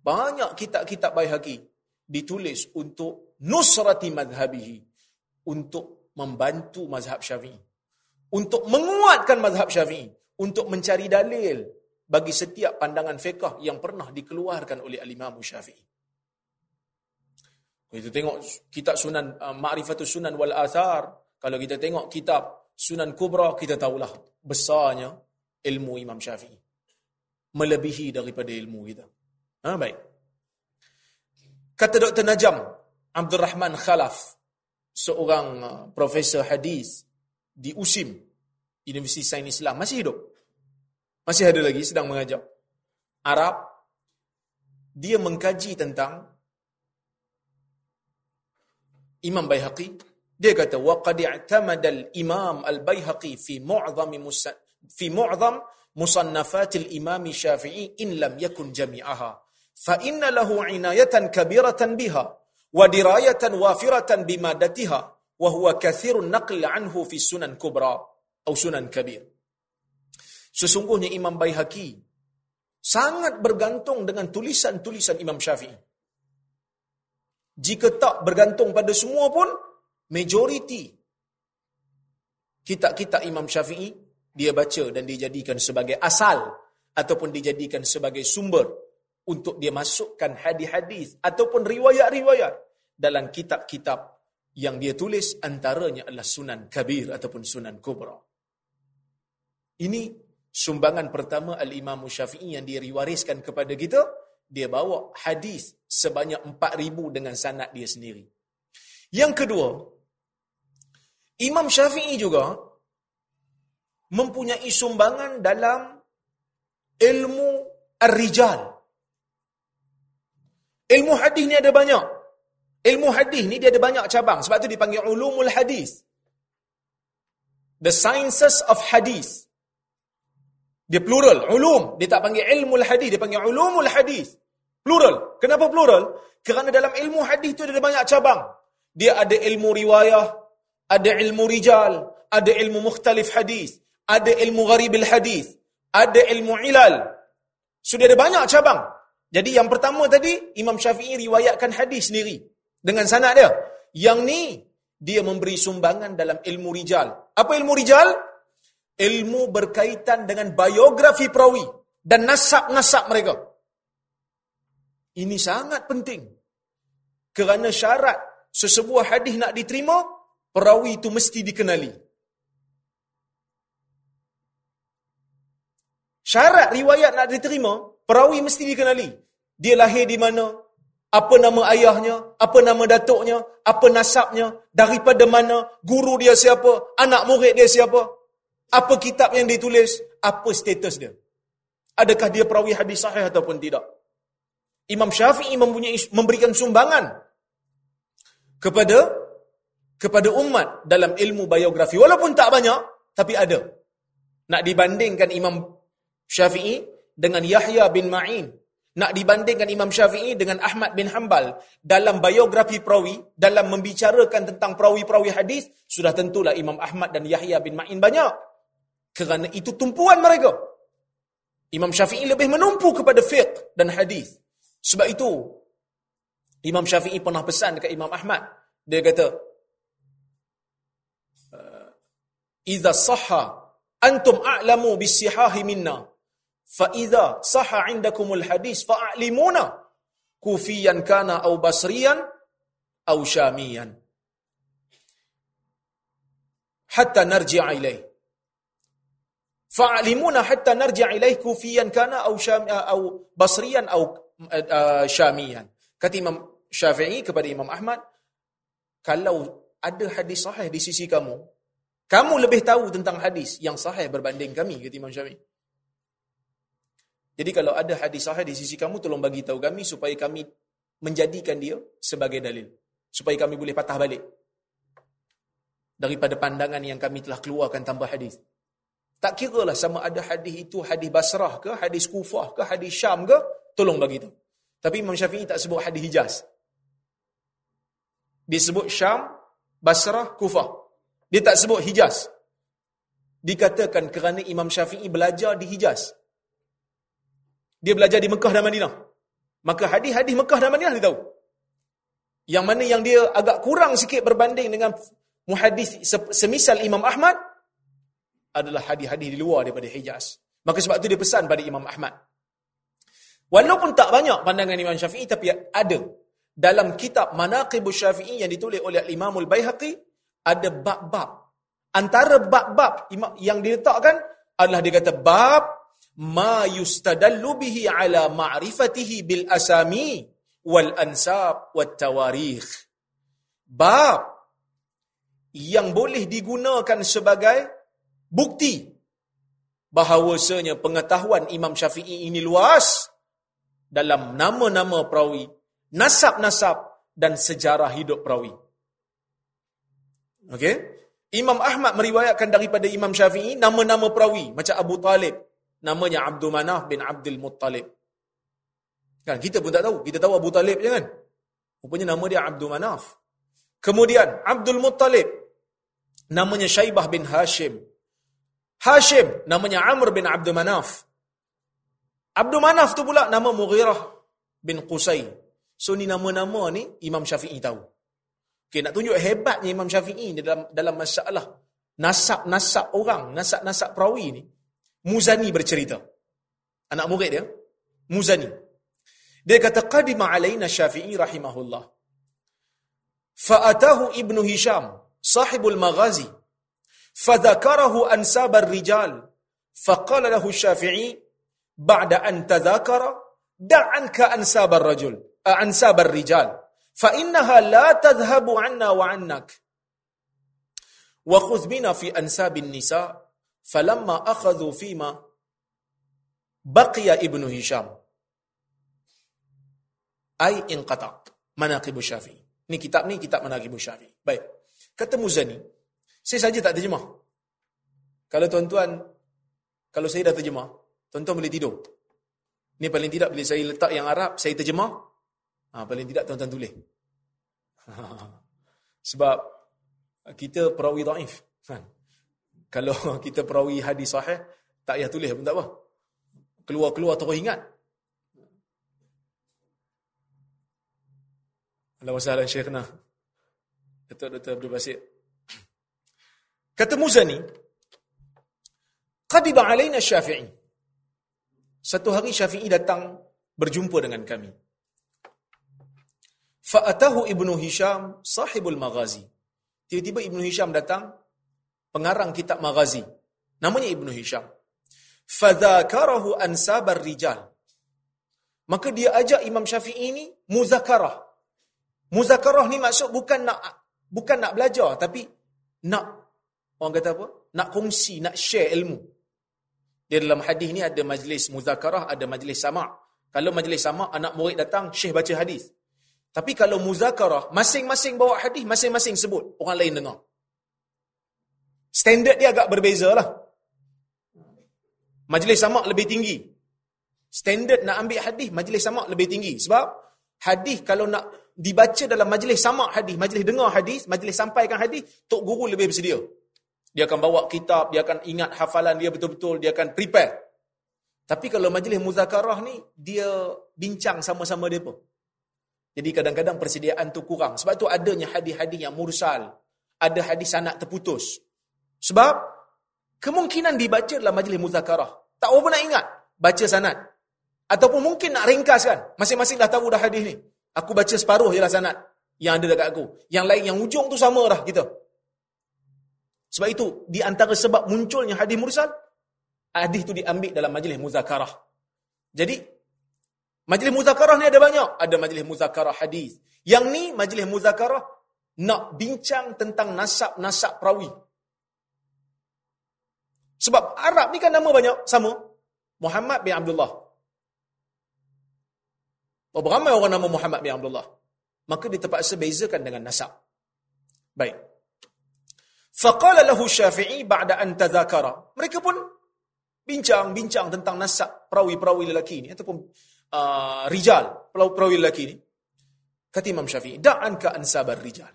Banyak kitab-kitab Baihaqi ditulis untuk nusrati madhabihi untuk membantu mazhab Syafi'i. Untuk menguatkan mazhab Syafi'i, untuk mencari dalil bagi setiap pandangan fiqah yang pernah dikeluarkan oleh Al-Imam Syafi'i. Kita tengok kitab Sunan uh, Ma'rifatus Sunan wal Athar, kalau kita tengok kitab Sunan Kubra, kita tahulah besarnya ilmu Imam Syafi'i. Melebihi daripada ilmu kita. Ha, baik. Kata Dr. Najam Abdul Rahman Khalaf, seorang uh, profesor hadis di USIM, Universiti Sains Islam, masih hidup. Masih ada lagi sedang mengajar. Arab. Dia mengkaji tentang Imam Baihaqi dia kata wa qad i'tamada al-Imam al-Baihaqi fi mu'dham fi mu'dham musannafat al-Imam Syafi'i in lam yakun jami'aha. Fa inna lahu 'inayatan kabiratan biha wa dirayatan wafiratan bimadatiha wa huwa kathirun naql anhu fi sunan kubra atau sunan kabir. Sesungguhnya Imam Baihaqi sangat bergantung dengan tulisan-tulisan Imam Syafi'i jika tak bergantung pada semua pun, majoriti kitab-kitab Imam Syafi'i, dia baca dan dijadikan sebagai asal ataupun dijadikan sebagai sumber untuk dia masukkan hadis-hadis ataupun riwayat-riwayat dalam kitab-kitab yang dia tulis antaranya adalah Sunan Kabir ataupun Sunan Kubra. Ini sumbangan pertama Al-Imam Syafi'i yang diriwariskan kepada kita dia bawa hadis sebanyak 4000 dengan sanad dia sendiri. Yang kedua, Imam Syafi'i juga mempunyai sumbangan dalam ilmu ar-rijal. Ilmu hadis ni ada banyak. Ilmu hadis ni dia ada banyak cabang. Sebab tu dipanggil ulumul hadis. The sciences of hadis. Dia plural, ulum. Dia tak panggil ilmu hadis, dia panggil ulumul hadis. Plural. Kenapa plural? Kerana dalam ilmu hadis itu ada banyak cabang. Dia ada ilmu riwayah, ada ilmu rijal, ada ilmu mukhtalif hadis, ada ilmu gharibil hadis, ada ilmu ilal. Sudah ada banyak cabang. Jadi yang pertama tadi, Imam Syafi'i riwayatkan hadis sendiri. Dengan sanad dia. Yang ni, dia memberi sumbangan dalam ilmu rijal. Apa ilmu rijal? Ilmu berkaitan dengan biografi perawi dan nasab-nasab mereka. Ini sangat penting. Kerana syarat sesebuah hadis nak diterima, perawi itu mesti dikenali. Syarat riwayat nak diterima, perawi mesti dikenali. Dia lahir di mana? Apa nama ayahnya? Apa nama datuknya? Apa nasabnya? Daripada mana? Guru dia siapa? Anak murid dia siapa? Apa kitab yang ditulis? Apa status dia? Adakah dia perawi hadis sahih ataupun tidak? Imam Syafi'i mempunyai memberikan sumbangan kepada kepada umat dalam ilmu biografi walaupun tak banyak tapi ada. Nak dibandingkan Imam Syafi'i dengan Yahya bin Ma'in, nak dibandingkan Imam Syafi'i dengan Ahmad bin Hanbal dalam biografi perawi, dalam membicarakan tentang perawi-perawi hadis, sudah tentulah Imam Ahmad dan Yahya bin Ma'in banyak. Kerana itu tumpuan mereka. Imam Syafi'i lebih menumpu kepada fiqh dan hadis. Sebab itu, Imam Syafi'i pernah pesan dekat Imam Ahmad. Dia kata, Iza sahha antum a'lamu bisihahi minna. Fa iza sahha indakumul hadis fa'alimuna. Kufiyan kana au basriyan au syamiyan. Hatta narji'a ilaih. Fa'alimuna hatta narji'a ilaih kufiyan kana au syamiyan au basriyan au Syamian. Kata Imam Syafi'i kepada Imam Ahmad, kalau ada hadis sahih di sisi kamu, kamu lebih tahu tentang hadis yang sahih berbanding kami, kata Imam Syafi'i. Jadi kalau ada hadis sahih di sisi kamu, tolong bagi tahu kami supaya kami menjadikan dia sebagai dalil. Supaya kami boleh patah balik. Daripada pandangan yang kami telah keluarkan tanpa hadis. Tak kira lah sama ada hadis itu hadis Basrah ke, hadis Kufah ke, hadis Syam ke, tolong bagi itu. Tapi Imam Syafi'i tak sebut hadis Hijaz. Dia sebut Syam, Basrah, Kufah. Dia tak sebut Hijaz. Dikatakan kerana Imam Syafi'i belajar di Hijaz. Dia belajar di Mekah dan Madinah. Maka hadis-hadis Mekah dan Madinah dia tahu. Yang mana yang dia agak kurang sikit berbanding dengan muhadis semisal Imam Ahmad adalah hadis-hadis di luar daripada Hijaz. Maka sebab tu dia pesan pada Imam Ahmad. Walaupun tak banyak pandangan Imam Syafi'i tapi ada dalam kitab Manaqib Syafi'i yang ditulis oleh Imam Al-Baihaqi ada bab-bab. Antara bab-bab yang diletakkan adalah dia kata bab ma yustadallu bihi ala ma'rifatihi bil asami wal ansab wat tawarikh. Bab yang boleh digunakan sebagai bukti bahawasanya pengetahuan Imam Syafi'i ini luas dalam nama-nama perawi, nasab-nasab dan sejarah hidup perawi. Okey? Imam Ahmad meriwayatkan daripada Imam Syafi'i nama-nama perawi macam Abu Talib, namanya Abdul Manaf bin Abdul Muttalib. Kan kita pun tak tahu, kita tahu Abu Talib je kan. Rupanya nama dia Abdul Manaf. Kemudian Abdul Muttalib namanya Syaibah bin Hashim. Hashim namanya Amr bin Abdul Manaf. Abdul Manaf tu pula nama Mughirah bin Qusay. So ni nama-nama ni Imam Syafi'i tahu. Okay, nak tunjuk hebatnya Imam Syafi'i dalam dalam masalah nasab-nasab orang, nasab-nasab perawi ni. Muzani bercerita. Anak murid dia, Muzani. Dia kata, Qadima alaina Syafi'i rahimahullah. Fa'atahu Ibnu Hisham, sahibul maghazi. Fadhakarahu ansabar rijal. Faqala lahu Syafi'i, بعد أن تذاكر دع عنك أنساب الرجل أنساب الرجال. فإنها لا تذهب عنا وعنك. وخذ بنا في أنساب النساء. فلما أخذوا فيما بقي ابن هشام. أي انقطع مناقب الشافعي. Ni kitab ni kitab Manaqib Syafi'i. Baik. Kata Muzani, saya saja tak terjemah. Kalau tuan-tuan kalau saya dah terjemah, Tuan-tuan boleh tidur. Ni paling tidak bila saya letak yang Arab, saya terjemah. Ha, paling tidak tuan-tuan tulis. *laughs* Sebab kita perawi daif. Ha. Kalau *laughs* kita perawi hadis sahih, tak payah tulis pun tak apa. Keluar-keluar terus ingat. Wassalam syekhna. Datuk Dr. Abdul Basit. Kata Muzani, Qadiba alaina syafi'i. Satu hari Syafi'i datang berjumpa dengan kami. Fa'atahu Ibnu Hisham sahibul maghazi. Tiba-tiba Ibnu Hisham datang, pengarang kitab maghazi. Namanya Ibnu Hisham. Fadhakarahu ansabar rijal. Maka dia ajak Imam Syafi'i ini muzakarah. Muzakarah ni maksud bukan nak bukan nak belajar tapi nak orang kata apa? Nak kongsi, nak share ilmu. Di dalam hadis ni ada majlis muzakarah, ada majlis sama'. Kalau majlis sama' anak murid datang, syekh baca hadis. Tapi kalau muzakarah, masing-masing bawa hadis, masing-masing sebut. Orang lain dengar. Standard dia agak berbeza lah. Majlis sama' lebih tinggi. Standard nak ambil hadis, majlis sama' lebih tinggi. Sebab hadis kalau nak dibaca dalam majlis sama' hadis, majlis dengar hadis, majlis sampaikan hadis, Tok Guru lebih bersedia. Dia akan bawa kitab, dia akan ingat hafalan dia betul-betul, dia akan prepare. Tapi kalau majlis muzakarah ni, dia bincang sama-sama dia pun. Jadi kadang-kadang persediaan tu kurang. Sebab tu adanya hadis-hadis yang mursal. Ada hadis sanat terputus. Sebab kemungkinan dibaca dalam majlis muzakarah. Tak apa nak ingat. Baca sanat. Ataupun mungkin nak ringkaskan. Masing-masing dah tahu dah hadis ni. Aku baca separuh je lah sanat. Yang ada dekat aku. Yang lain, yang ujung tu sama dah kita. Sebab itu, di antara sebab munculnya hadis mursal, hadis itu diambil dalam majlis muzakarah. Jadi, majlis muzakarah ni ada banyak. Ada majlis muzakarah hadis. Yang ni, majlis muzakarah, nak bincang tentang nasab-nasab perawi. Sebab Arab ni kan nama banyak, sama. Muhammad bin Abdullah. Berapa ramai orang nama Muhammad bin Abdullah? Maka dia terpaksa bezakan dengan nasab. Baik. Faqala lahu Syafi'i ba'da an tadhakara. Mereka pun bincang-bincang tentang nasab perawi-perawi lelaki ini ataupun uh, rijal, perawi lelaki ini. Kata Imam Syafi'i, da'an ka ansabar rijal.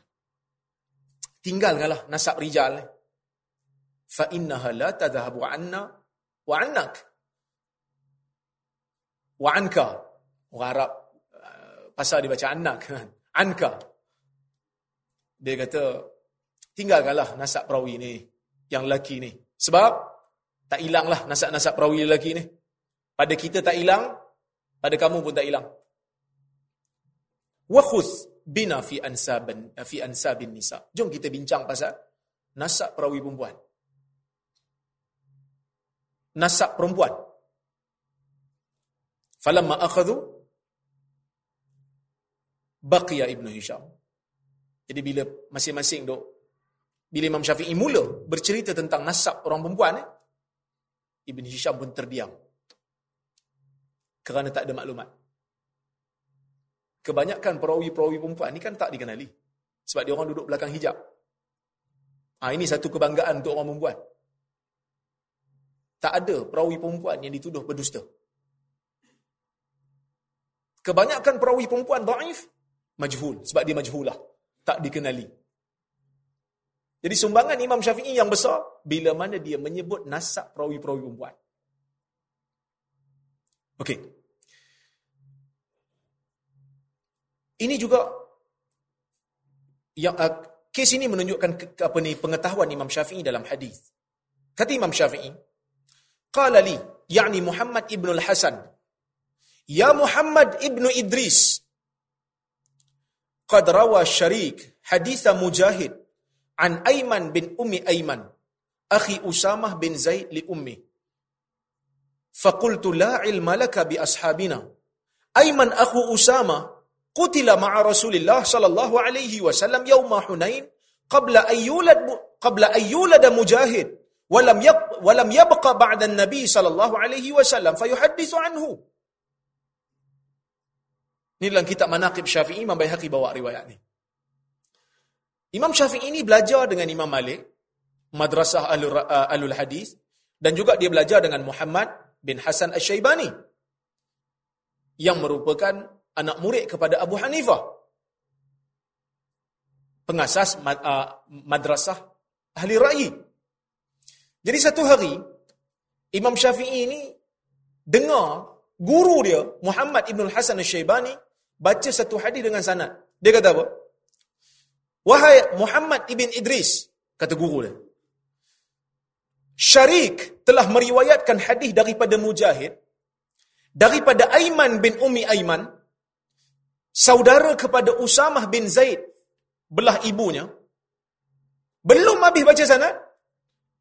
Tinggalkanlah nasab rijal. Fa innaha la tadhhabu anna wa annak. Wa anka. Orang Arab uh, pasal dia baca annak. Anka. Dia kata, tinggalkanlah nasab perawi ni yang lelaki ni sebab Tak hilanglah nasab-nasab perawi lelaki ni. Pada kita tak hilang, pada kamu pun tak hilang. Wa khudh bina fi ansabin fi ansabin nisa. Jom kita bincang pasal nasab perawi perempuan. Nasab perempuan. Falamma akhadhu baqiya Ibnu Hisham. Jadi bila masing-masing dok bila Imam Syafi'i mula bercerita tentang nasab orang perempuan eh, Ibn Hisham pun terdiam. Kerana tak ada maklumat. Kebanyakan perawi-perawi perempuan ni kan tak dikenali. Sebab dia orang duduk belakang hijab. Ha, ini satu kebanggaan untuk orang perempuan. Tak ada perawi perempuan yang dituduh berdusta. Kebanyakan perawi perempuan daif, majhul. Sebab dia majhulah. Tak dikenali. Jadi sumbangan Imam Syafi'i yang besar, bila mana dia menyebut nasab perawi-perawi perempuan. Okey. Ini juga yang uh, kes ini menunjukkan ke, ke, apa ni pengetahuan Imam Syafi'i dalam hadis. Kata Imam Syafi'i, qala li, yakni Muhammad ibn al-Hasan, ya Muhammad ibn Idris, qad rawa syarik haditha Mujahid an Aiman bin Ummi Aiman, akhi Usamah bin Zaid li Ummi. Faqultu la ilma laka bi ashabina. Aiman akhu Usamah qutila ma'a Rasulillah sallallahu alaihi wasallam yauma Hunain qabla an yulad qabla an yulad Mujahid wa lam yab wa lam yabqa ba'da an-nabi sallallahu alaihi wasallam fayuhaddithu anhu. Ini dalam kitab Manaqib Syafi'i Imam Baihaqi bawa riwayat ni. Imam Syafi'i ini belajar dengan Imam Malik, madrasah alul, uh, alul hadis dan juga dia belajar dengan Muhammad bin Hasan Asy-Syaibani yang merupakan anak murid kepada Abu Hanifah. Pengasas uh, madrasah ahli ra'yi. Jadi satu hari, Imam Syafi'i ini dengar guru dia, Muhammad Ibn Hasan al-Syaibani, baca satu hadis dengan sanad. Dia kata apa? Wahai Muhammad Ibn Idris, kata guru dia. Syarik telah meriwayatkan hadis daripada Mujahid, daripada Aiman bin Umi Aiman, saudara kepada Usamah bin Zaid belah ibunya. Belum habis baca sana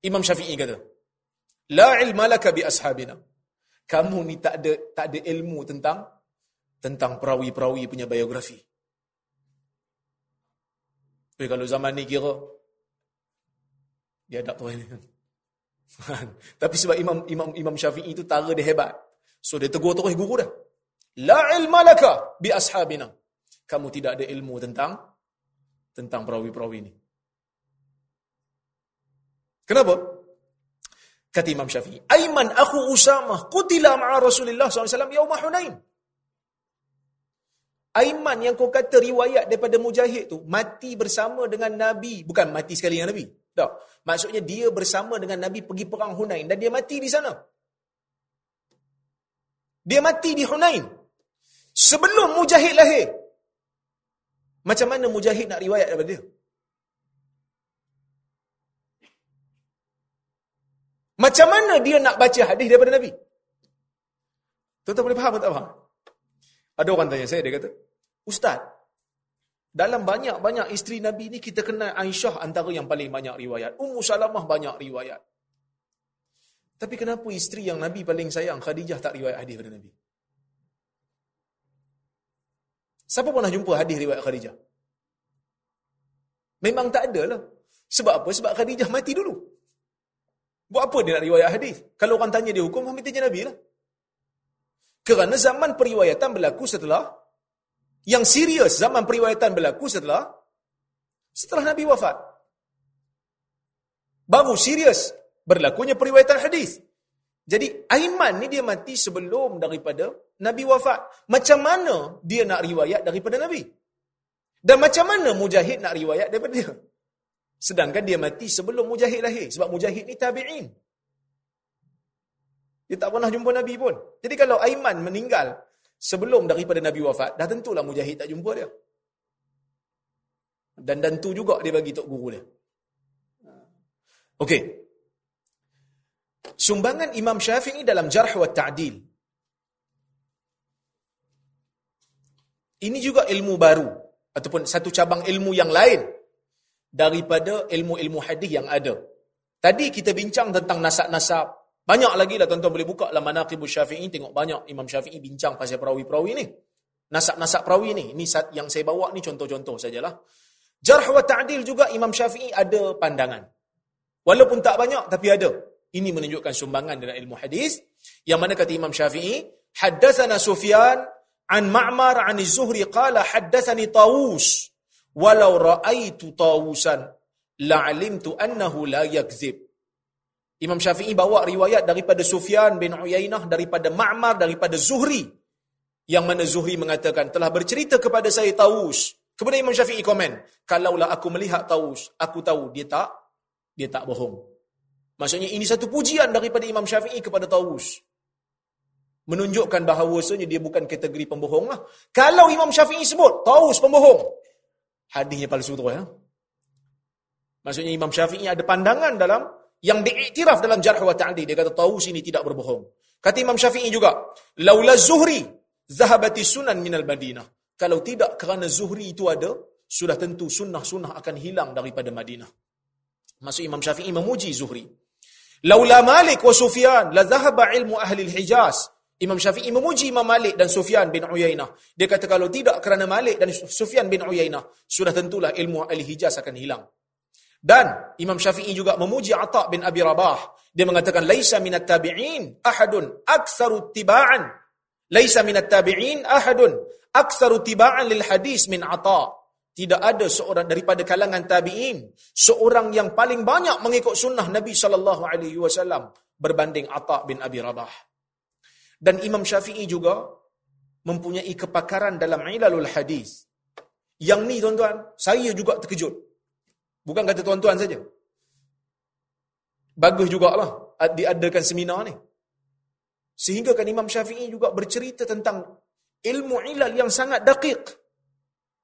Imam Syafi'i kata la ilma laka bi ashabina. Kamu ni tak ada tak ada ilmu tentang tentang perawi-perawi punya biografi tapi kalau zaman ni kira dia tahu ini tapi sebab Imam Imam Imam Syafi'i itu tara dia hebat so dia tegur terus guru dah La ilma laka bi ashabina. Kamu tidak ada ilmu tentang tentang perawi-perawi ini. Kenapa? Kata Imam Syafi'i, Aiman aku Usamah qutila ma'a Rasulullah SAW yaum Hunain. Aiman yang kau kata riwayat daripada Mujahid tu mati bersama dengan Nabi, bukan mati sekali dengan Nabi. Tak. Maksudnya dia bersama dengan Nabi pergi perang Hunain dan dia mati di sana. Dia mati di Hunain. Sebelum Mujahid lahir. Macam mana Mujahid nak riwayat daripada dia? Macam mana dia nak baca hadis daripada Nabi? Tuan-tuan boleh faham atau tak faham? Ada orang tanya saya, dia kata, Ustaz, dalam banyak-banyak isteri Nabi ni kita kenal Aisyah antara yang paling banyak riwayat. Ummu Salamah banyak riwayat. Tapi kenapa isteri yang Nabi paling sayang, Khadijah tak riwayat hadis daripada Nabi? Siapa pernah jumpa hadis riwayat Khadijah? Memang tak ada lah. Sebab apa? Sebab Khadijah mati dulu. Buat apa dia nak riwayat hadis? Kalau orang tanya dia hukum, ambil tanya Nabi lah. Kerana zaman periwayatan berlaku setelah yang serius zaman periwayatan berlaku setelah setelah Nabi wafat. Baru serius berlakunya periwayatan hadis. Jadi Aiman ni dia mati sebelum daripada Nabi wafat. Macam mana dia nak riwayat daripada Nabi? Dan macam mana Mujahid nak riwayat daripada dia? Sedangkan dia mati sebelum Mujahid lahir. Sebab Mujahid ni tabi'in. Dia tak pernah jumpa Nabi pun. Jadi kalau Aiman meninggal sebelum daripada Nabi wafat, dah tentulah Mujahid tak jumpa dia. Dan tentu juga dia bagi tok guru dia. Okey. Sumbangan Imam Syafi'i dalam Jarh wa Ta'dil. Ini juga ilmu baru ataupun satu cabang ilmu yang lain daripada ilmu-ilmu hadis yang ada. Tadi kita bincang tentang nasab-nasab. Banyak lagi lah tuan-tuan boleh buka dalam Manaqibus Syafi'i tengok banyak Imam Syafi'i bincang pasal perawi-perawi ni. Nasab-nasab perawi ni. Ini yang saya bawa ni contoh-contoh sajalah. Jarh wa ta'dil juga Imam Syafi'i ada pandangan. Walaupun tak banyak tapi ada. Ini menunjukkan sumbangan dalam ilmu hadis yang mana kata Imam Syafi'i, haddatsana Sufyan an Ma'mar an Az-Zuhri qala haddatsani Tawus walau ra'aitu Tawusan la'alimtu annahu la yakzib. Imam Syafi'i bawa riwayat daripada Sufyan bin Uyainah daripada Ma'mar daripada Zuhri yang mana Zuhri mengatakan telah bercerita kepada saya Tawus. Kemudian Imam Syafi'i komen, kalaulah aku melihat Tawus, aku tahu dia tak dia tak bohong. Maksudnya ini satu pujian daripada Imam Syafi'i kepada Tawus. Menunjukkan bahawasanya dia bukan kategori pembohong lah. Kalau Imam Syafi'i sebut, Tawus pembohong. Hadisnya palsu tu ya. Maksudnya Imam Syafi'i ada pandangan dalam yang diiktiraf dalam jarh wa ta'di. Dia kata Tawus ini tidak berbohong. Kata Imam Syafi'i juga, Laula Zuhri zahabati sunan minal Madinah. Kalau tidak kerana Zuhri itu ada, sudah tentu sunnah-sunnah akan hilang daripada Madinah. Maksud Imam Syafi'i memuji Zuhri. Laula Malik wa Sufyan la dhahaba ilmu ahli al-Hijaz. Imam Syafi'i memuji Imam Malik dan Sufyan bin Uyainah. Dia kata kalau tidak kerana Malik dan Sufyan bin Uyainah, sudah tentulah ilmu ahli Hijaz akan hilang. Dan Imam Syafi'i juga memuji Atha bin Abi Rabah. Dia mengatakan laisa minat tabi'in ahadun aktsaru tiba'an. Laisa minat tabi'in ahadun aktsaru tiba'an lil hadis min Atha tidak ada seorang daripada kalangan tabi'in seorang yang paling banyak mengikut sunnah Nabi sallallahu alaihi wasallam berbanding Atha bin Abi Rabah. Dan Imam Syafi'i juga mempunyai kepakaran dalam ilalul hadis. Yang ni tuan-tuan, saya juga terkejut. Bukan kata tuan-tuan saja. Bagus jugalah diadakan seminar ni. Sehingga kan Imam Syafi'i juga bercerita tentang ilmu ilal yang sangat daqiq.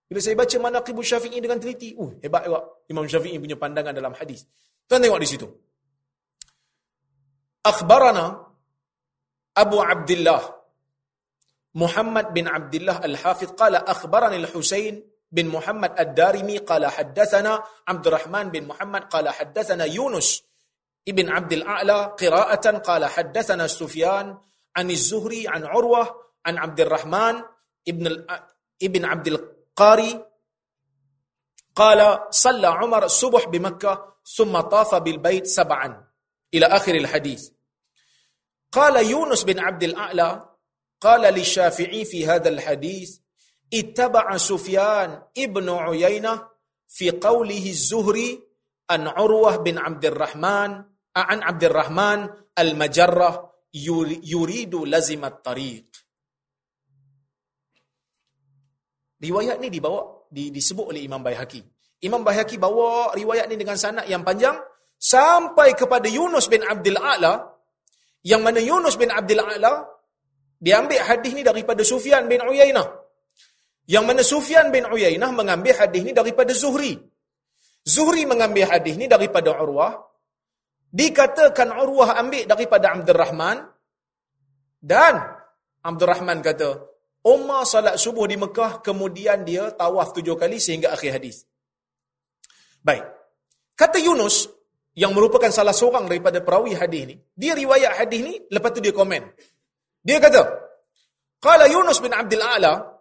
Bila saya baca Manaqib Syafi'i dengan teliti, uh, hebat juga Imam Syafi'i punya pandangan dalam hadis. Tuan tengok di situ. Akhbarana Abu Abdullah Muhammad bin Abdullah Al-Hafidh qala akhbarani Al-Husain بن محمد الدارمي قال حدثنا عبد الرحمن بن محمد قال حدثنا يونس ابن عبد الأعلى قراءة قال حدثنا سفيان عن الزهري عن عروة عن عبد الرحمن ابن ابن عبد القاري قال صلى عمر الصبح بمكة ثم طاف بالبيت سبعا. إلى آخر الحديث. قال يونس بن عبد الأعلى قال للشافعي في هذا الحديث ittaba'a Sufyan ibnu Uyainah fi qawlihi Zuhri an Urwah bin Abdurrahman an Abdurrahman al-Majarrah yuridu lazimat tariq. Riwayat ni dibawa di, disebut oleh Imam Baihaqi. Imam Baihaqi bawa riwayat ni dengan sanad yang panjang sampai kepada Yunus bin Abdul A'la yang mana Yunus bin Abdul A'la dia ambil hadis ni daripada Sufyan bin Uyainah yang mana Sufyan bin Uyainah mengambil hadis ni daripada Zuhri. Zuhri mengambil hadis ni daripada Urwah. Dikatakan Urwah ambil daripada Abdul Rahman dan Abdul Rahman kata, Umar salat subuh di Mekah, kemudian dia tawaf tujuh kali sehingga akhir hadis. Baik. Kata Yunus, yang merupakan salah seorang daripada perawi hadis ni, dia riwayat hadis ni, lepas tu dia komen. Dia kata, Kala Yunus bin Abdul A'la,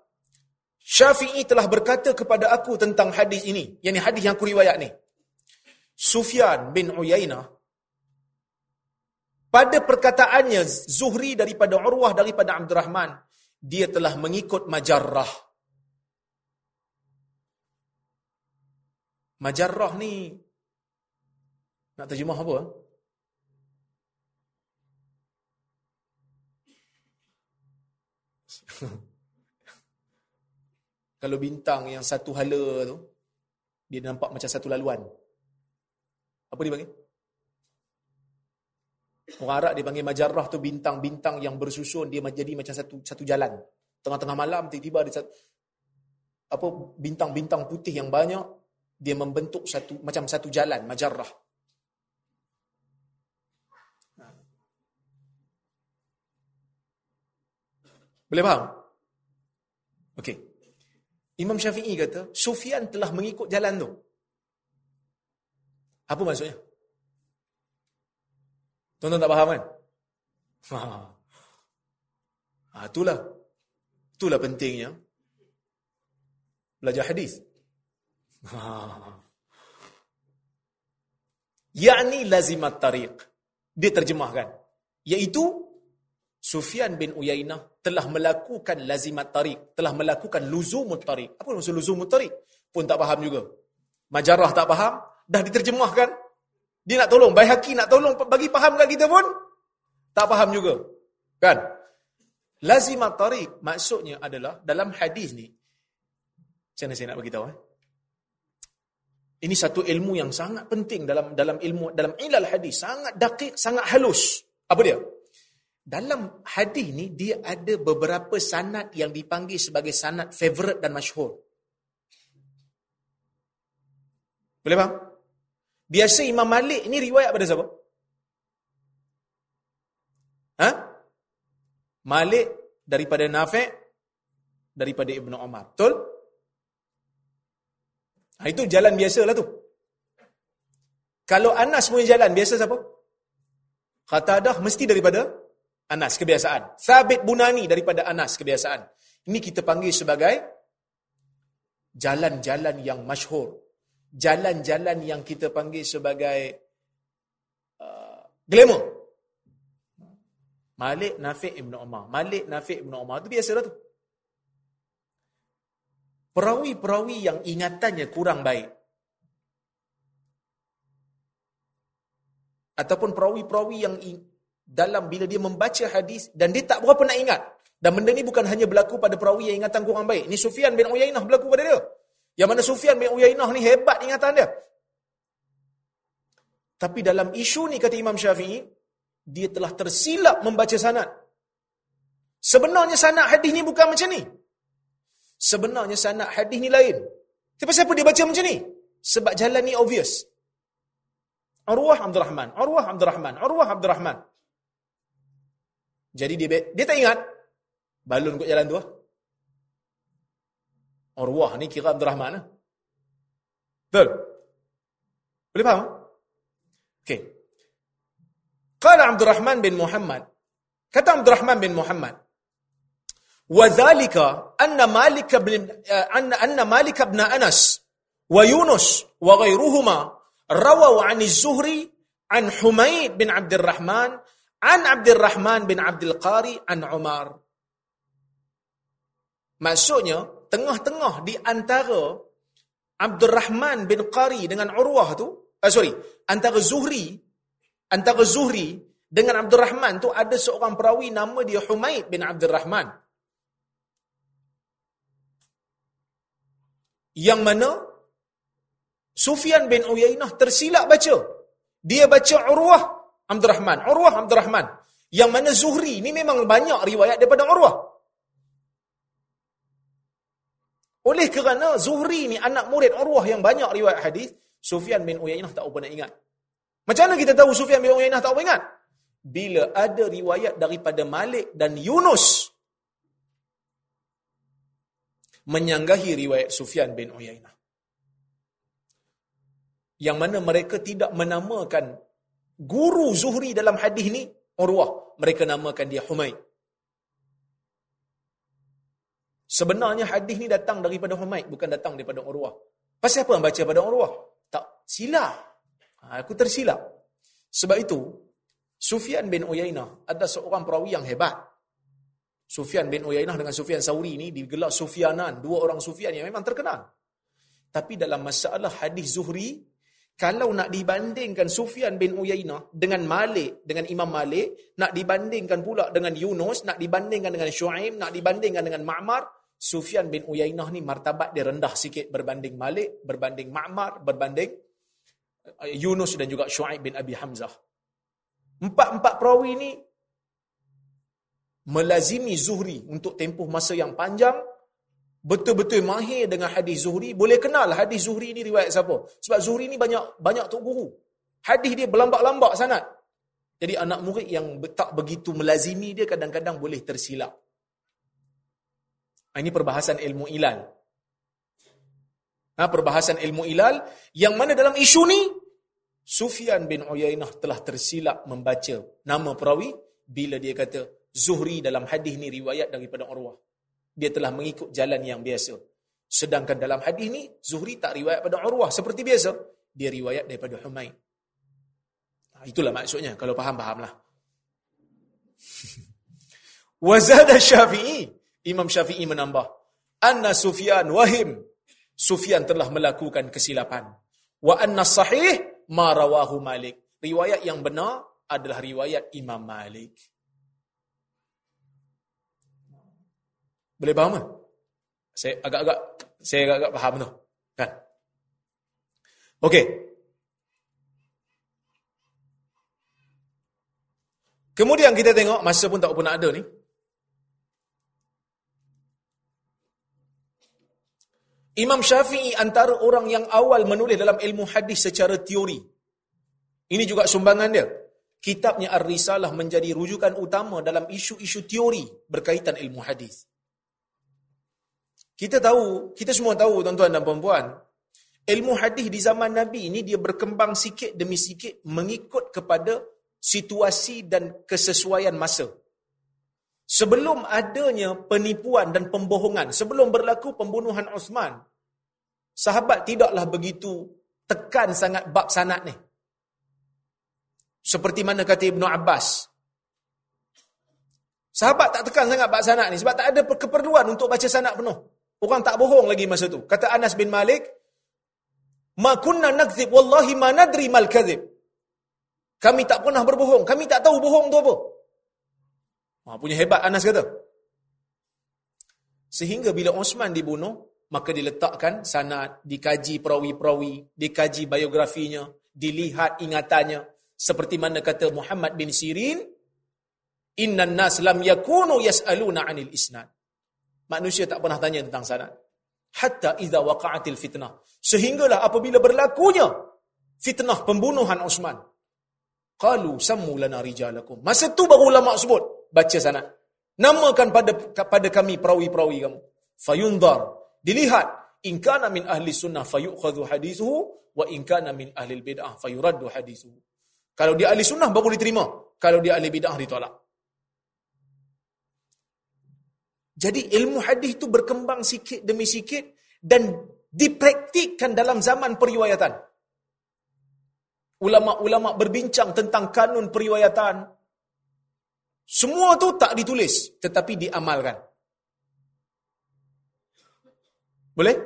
Syafi'i telah berkata kepada aku tentang hadis ini, yang hadis yang aku riwayat ni. Sufyan bin Uyainah, pada perkataannya Zuhri daripada Urwah daripada Abdul Rahman, dia telah mengikut majarrah. Majarrah ni nak terjemah apa? *laughs* kalau bintang yang satu hala tu dia nampak macam satu laluan. Apa dia panggil? Orang Arab dia panggil majarah tu bintang-bintang yang bersusun dia menjadi macam satu satu jalan. Tengah-tengah malam tiba-tiba ada satu, apa bintang-bintang putih yang banyak dia membentuk satu macam satu jalan majarah. Ha. Boleh faham? Okey. Imam Syafi'i kata, Sufyan telah mengikut jalan tu. Apa maksudnya? Tuan-tuan tak faham kan? Ha. ha itulah. Itulah pentingnya belajar hadis. Ha. Yakni lazimat tariq. Dia terjemahkan. Iaitu Sufyan bin Uyainah telah melakukan lazimat tariq. Telah melakukan luzumut tariq. Apa maksud luzumut tariq? Pun tak faham juga. Majarah tak faham. Dah diterjemahkan. Dia nak tolong. Bayhaki nak tolong bagi faham kat kita pun. Tak faham juga. Kan? Lazimat tariq maksudnya adalah dalam hadis ni. Macam mana saya nak beritahu? Eh? Ini satu ilmu yang sangat penting dalam dalam ilmu dalam ilal hadis, sangat dakik, sangat halus. Apa dia? Dalam hadis ni dia ada beberapa sanad yang dipanggil sebagai sanad favorite dan masyhur. Boleh faham? Biasa Imam Malik ni riwayat pada siapa? Ha? Malik daripada Nafi' daripada Ibnu Umar. Betul? Ha, itu jalan biasa lah tu. Kalau Anas punya jalan, biasa siapa? Kata dah mesti daripada Anas, kebiasaan. Sabit Bunani daripada Anas, kebiasaan. Ini kita panggil sebagai jalan-jalan yang masyhur. Jalan-jalan yang kita panggil sebagai uh, glamour. Malik Nafiq Ibn Umar. Malik Nafiq Ibn Umar. Itu biasa lah tu. Perawi-perawi yang ingatannya kurang baik. Ataupun perawi-perawi yang dalam bila dia membaca hadis dan dia tak berapa nak ingat. Dan benda ni bukan hanya berlaku pada perawi yang ingatan kurang baik. Ni Sufyan bin Uyainah berlaku pada dia. Yang mana Sufyan bin Uyainah ni hebat ingatan dia. Tapi dalam isu ni kata Imam Syafi'i, dia telah tersilap membaca sanad. Sebenarnya sanad hadis ni bukan macam ni. Sebenarnya sanad hadis ni lain. Tapi siapa dia baca macam ni? Sebab jalan ni obvious. Arwah Abdul Rahman, Arwah Abdul Rahman, Arwah Abdul Rahman. Jadi dia dia tak ingat balun kot jalan tu ah. Arwah ni kira Abdul Rahman ah. Betul? Boleh faham? Okey. Qala Abdul Rahman bin Muhammad. Kata Abdul Rahman bin Muhammad, وذلك أن مالك بن أن أن مالك بن أنس ويونس وغيرهما رووا عن الزهري عن حميد بن عبد الرحمن An Abdul Rahman bin Abdul Qari an Umar. Maksudnya tengah-tengah di antara Abdul Rahman bin Qari dengan Urwah tu, uh, sorry, antara Zuhri antara Zuhri dengan Abdul Rahman tu ada seorang perawi nama dia Humaid bin Abdul Rahman. Yang mana Sufyan bin Uyainah tersilap baca. Dia baca Urwah Abdul Rahman. Urwah Abdul Rahman. Yang mana Zuhri ni memang banyak riwayat daripada Urwah. Oleh kerana Zuhri ni anak murid Urwah yang banyak riwayat hadis, Sufyan bin Uyainah tak pernah ingat. Macam mana kita tahu Sufyan bin Uyainah tak pernah ingat? Bila ada riwayat daripada Malik dan Yunus menyanggahi riwayat Sufyan bin Uyainah. Yang mana mereka tidak menamakan guru Zuhri dalam hadis ni Urwah. Mereka namakan dia Humaid. Sebenarnya hadis ni datang daripada Humaid, bukan datang daripada Urwah. Pasal apa yang baca pada Urwah? Tak silap. Ha, aku tersilap. Sebab itu, Sufyan bin Uyainah ada seorang perawi yang hebat. Sufyan bin Uyainah dengan Sufyan Sauri ni digelar Sufyanan, dua orang Sufyan yang memang terkenal. Tapi dalam masalah hadis Zuhri, kalau nak dibandingkan Sufyan bin Uyainah dengan Malik, dengan Imam Malik, nak dibandingkan pula dengan Yunus, nak dibandingkan dengan Shu'aim, nak dibandingkan dengan Ma'mar, Sufyan bin Uyainah ni martabat dia rendah sikit berbanding Malik, berbanding Ma'mar, berbanding uh, Yunus dan juga Shu'aib bin Abi Hamzah. Empat-empat perawi ni melazimi Zuhri untuk tempoh masa yang panjang, betul-betul mahir dengan hadis Zuhri, boleh kenal hadis Zuhri ni riwayat siapa? Sebab Zuhri ni banyak banyak tok guru. Hadis dia berlambak-lambak sangat. Jadi anak murid yang tak begitu melazimi dia kadang-kadang boleh tersilap. Ini perbahasan ilmu ilal. Ha, perbahasan ilmu ilal yang mana dalam isu ni Sufyan bin Uyainah telah tersilap membaca nama perawi bila dia kata Zuhri dalam hadis ni riwayat daripada Urwah. Dia telah mengikut jalan yang biasa. Sedangkan dalam hadis ni Zuhri tak riwayat pada Urwah seperti biasa. Dia riwayat daripada Humaid. Ha, itulah maksudnya. Kalau faham, fahamlah. *laughs* Wazada Syafi'i. Imam Syafi'i menambah. Anna Sufyan wahim. Sufyan telah melakukan kesilapan. Wa anna sahih ma rawahu Malik. Riwayat yang benar adalah riwayat Imam Malik. Boleh faham tak? Saya agak-agak saya agak-agak faham tu. Kan? Okey. Kemudian kita tengok masa pun tak pun ada ni. Imam Syafi'i antara orang yang awal menulis dalam ilmu hadis secara teori. Ini juga sumbangan dia. Kitabnya Ar-Risalah menjadi rujukan utama dalam isu-isu teori berkaitan ilmu hadis. Kita tahu, kita semua tahu tuan-tuan dan puan-puan, ilmu hadis di zaman Nabi ini dia berkembang sikit demi sikit mengikut kepada situasi dan kesesuaian masa. Sebelum adanya penipuan dan pembohongan, sebelum berlaku pembunuhan Osman, sahabat tidaklah begitu tekan sangat bab sanat ni. Seperti mana kata Ibnu Abbas. Sahabat tak tekan sangat bab sanat ni sebab tak ada keperluan untuk baca sanat penuh. Orang tak bohong lagi masa tu. Kata Anas bin Malik, "Ma kunna nakdzib wallahi ma nadri mal kadzib." Kami tak pernah berbohong, kami tak tahu bohong tu apa. Ha, punya hebat Anas kata. Sehingga bila Osman dibunuh, maka diletakkan sanad, dikaji perawi-perawi, dikaji biografinya, dilihat ingatannya. Seperti mana kata Muhammad bin Sirin, Inna nas lam yakunu yas'aluna anil isnad. Manusia tak pernah tanya tentang sanad. Hatta iza waqa'atil fitnah. Sehinggalah apabila berlakunya fitnah pembunuhan Osman. Qalu sammu lana rijalakum. Masa tu baru ulama sebut baca sanad. Namakan pada pada kami perawi-perawi kamu. Fayundar. Dilihat. In kana min ahli sunnah fayukhadhu hadithuhu. Wa in kana min ahli bid'ah fayuraddu hadithuhu. Kalau dia ahli sunnah baru diterima. Kalau dia ahli bid'ah ditolak. Jadi ilmu hadis itu berkembang sikit demi sikit dan dipraktikkan dalam zaman periwayatan. Ulama-ulama berbincang tentang kanun periwayatan, semua tu tak ditulis tetapi diamalkan. Boleh?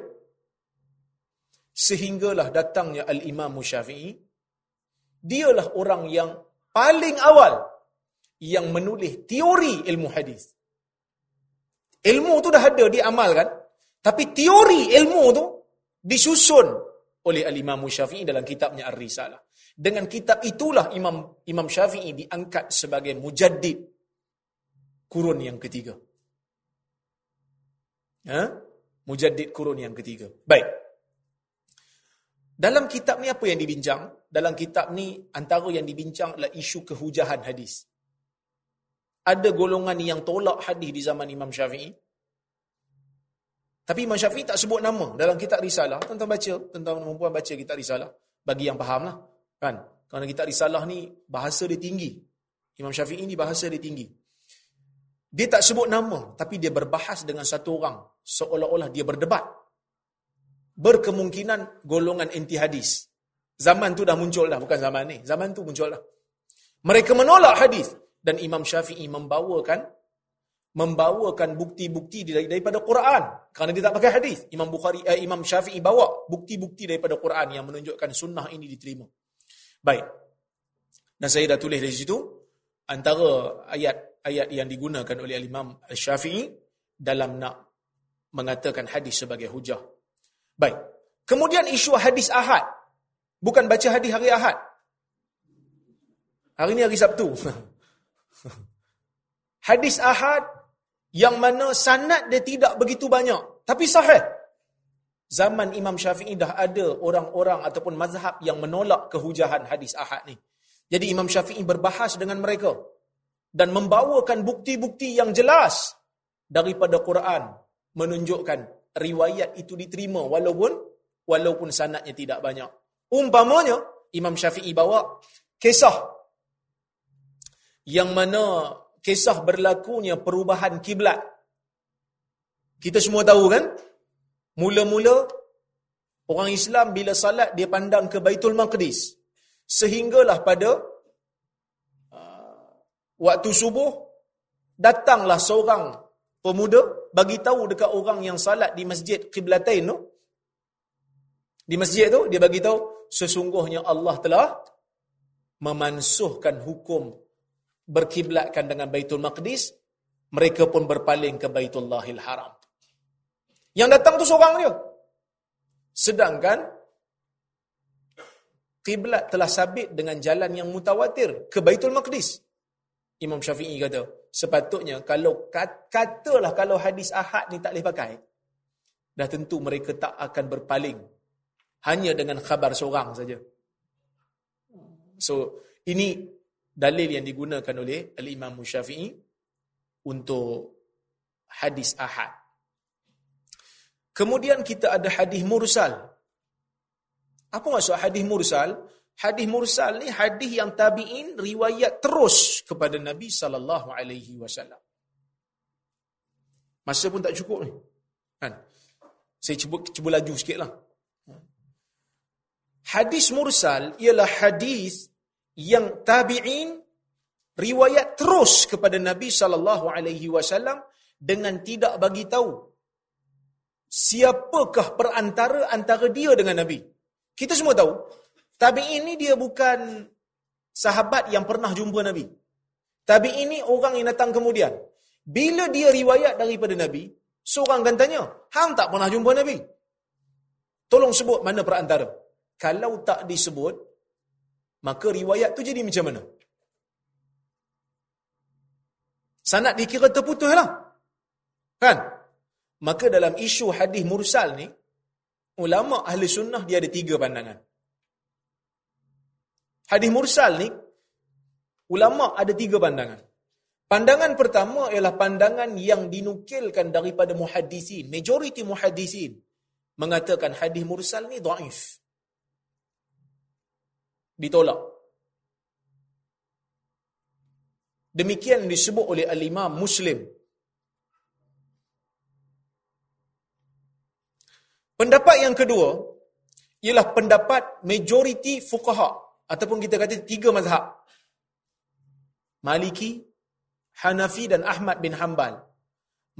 Sehinggalah datangnya Al-Imam Syafi'i. Dialah orang yang paling awal yang menulis teori ilmu hadis. Ilmu tu dah ada diamalkan, tapi teori ilmu tu disusun oleh Al-Imam Syafi'i dalam kitabnya Ar-Risalah. Dengan kitab itulah Imam Imam Syafi'i diangkat sebagai mujaddid kurun yang ketiga. Ha? Mujaddid kurun yang ketiga. Baik. Dalam kitab ni apa yang dibincang? Dalam kitab ni antara yang dibincang adalah isu kehujahan hadis. Ada golongan yang tolak hadis di zaman Imam Syafi'i. Tapi Imam Syafi'i tak sebut nama dalam kitab risalah. Tentang baca, tentang perempuan baca kitab risalah. Bagi yang faham lah. Kan? Kerana kitab risalah ni bahasa dia tinggi. Imam Syafi'i ni bahasa dia tinggi. Dia tak sebut nama, tapi dia berbahas dengan satu orang. Seolah-olah dia berdebat. Berkemungkinan golongan anti hadis. Zaman tu dah muncul dah, bukan zaman ni. Zaman tu muncul dah. Mereka menolak hadis dan Imam Syafi'i membawakan membawakan bukti-bukti daripada Quran kerana dia tak pakai hadis. Imam Bukhari eh, Imam Syafi'i bawa bukti-bukti daripada Quran yang menunjukkan sunnah ini diterima. Baik. Dan saya dah tulis di situ antara ayat ayat yang digunakan oleh Imam Syafi'i dalam nak mengatakan hadis sebagai hujah. Baik. Kemudian isu hadis ahad. Bukan baca hadis hari ahad. Hari ini hari Sabtu. *laughs* *laughs* hadis ahad yang mana sanad dia tidak begitu banyak. Tapi sahih. Zaman Imam Syafi'i dah ada orang-orang ataupun mazhab yang menolak kehujahan hadis ahad ni. Jadi Imam Syafi'i berbahas dengan mereka dan membawakan bukti-bukti yang jelas daripada Quran menunjukkan riwayat itu diterima walaupun walaupun sanadnya tidak banyak. Umpamanya Imam Syafi'i bawa kisah yang mana kisah berlakunya perubahan kiblat. Kita semua tahu kan? Mula-mula orang Islam bila salat dia pandang ke Baitul Maqdis. Sehinggalah pada uh, waktu subuh datanglah seorang pemuda bagi tahu dekat orang yang salat di masjid Qiblatain tu di masjid tu dia bagi tahu sesungguhnya Allah telah memansuhkan hukum berkiblatkan dengan Baitul Maqdis, mereka pun berpaling ke Baitullahil Haram. Yang datang tu seorang dia. Sedangkan kiblat telah sabit dengan jalan yang mutawatir ke Baitul Maqdis. Imam Syafi'i kata, sepatutnya kalau katalah kalau hadis ahad ni tak boleh pakai, dah tentu mereka tak akan berpaling hanya dengan khabar seorang saja. So, ini dalil yang digunakan oleh Al-Imam Syafi'i untuk hadis ahad. Kemudian kita ada hadis mursal. Apa maksud hadis mursal? Hadis mursal ni hadis yang tabi'in riwayat terus kepada Nabi sallallahu alaihi wasallam. Masa pun tak cukup ni. Kan? Saya cuba cuba laju sikitlah. Hadis mursal ialah hadis yang tabi'in riwayat terus kepada Nabi sallallahu alaihi wasallam dengan tidak bagi tahu siapakah perantara antara dia dengan Nabi. Kita semua tahu tabi'in ini dia bukan sahabat yang pernah jumpa Nabi. Tabi'in ini orang yang datang kemudian. Bila dia riwayat daripada Nabi, seorang akan tanya, "Hang tak pernah jumpa Nabi?" Tolong sebut mana perantara. Kalau tak disebut, maka riwayat tu jadi macam mana? Sanad dikira terputus lah. Kan? Maka dalam isu hadis mursal ni, ulama ahli sunnah dia ada tiga pandangan. Hadis mursal ni, ulama ada tiga pandangan. Pandangan pertama ialah pandangan yang dinukilkan daripada muhadisin. Majoriti muhadisin mengatakan hadis mursal ni daif ditolak. Demikian disebut oleh al-Imam Muslim. Pendapat yang kedua ialah pendapat majoriti fuqaha ataupun kita kata tiga mazhab. Maliki, Hanafi dan Ahmad bin Hanbal.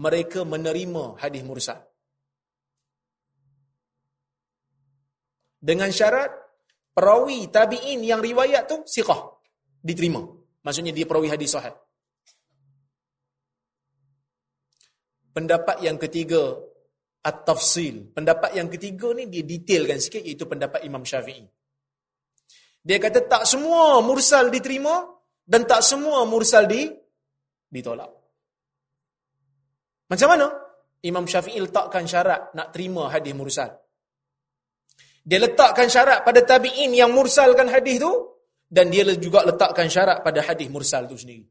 Mereka menerima hadis mursal. Dengan syarat perawi tabi'in yang riwayat tu siqah diterima. Maksudnya dia perawi hadis sahih. Pendapat yang ketiga at-tafsil. Pendapat yang ketiga ni dia detailkan sikit iaitu pendapat Imam Syafi'i. Dia kata tak semua mursal diterima dan tak semua mursal di ditolak. Macam mana? Imam Syafi'i letakkan syarat nak terima hadis mursal dia letakkan syarat pada tabi'in yang mursalkan hadis tu dan dia juga letakkan syarat pada hadis mursal tu sendiri.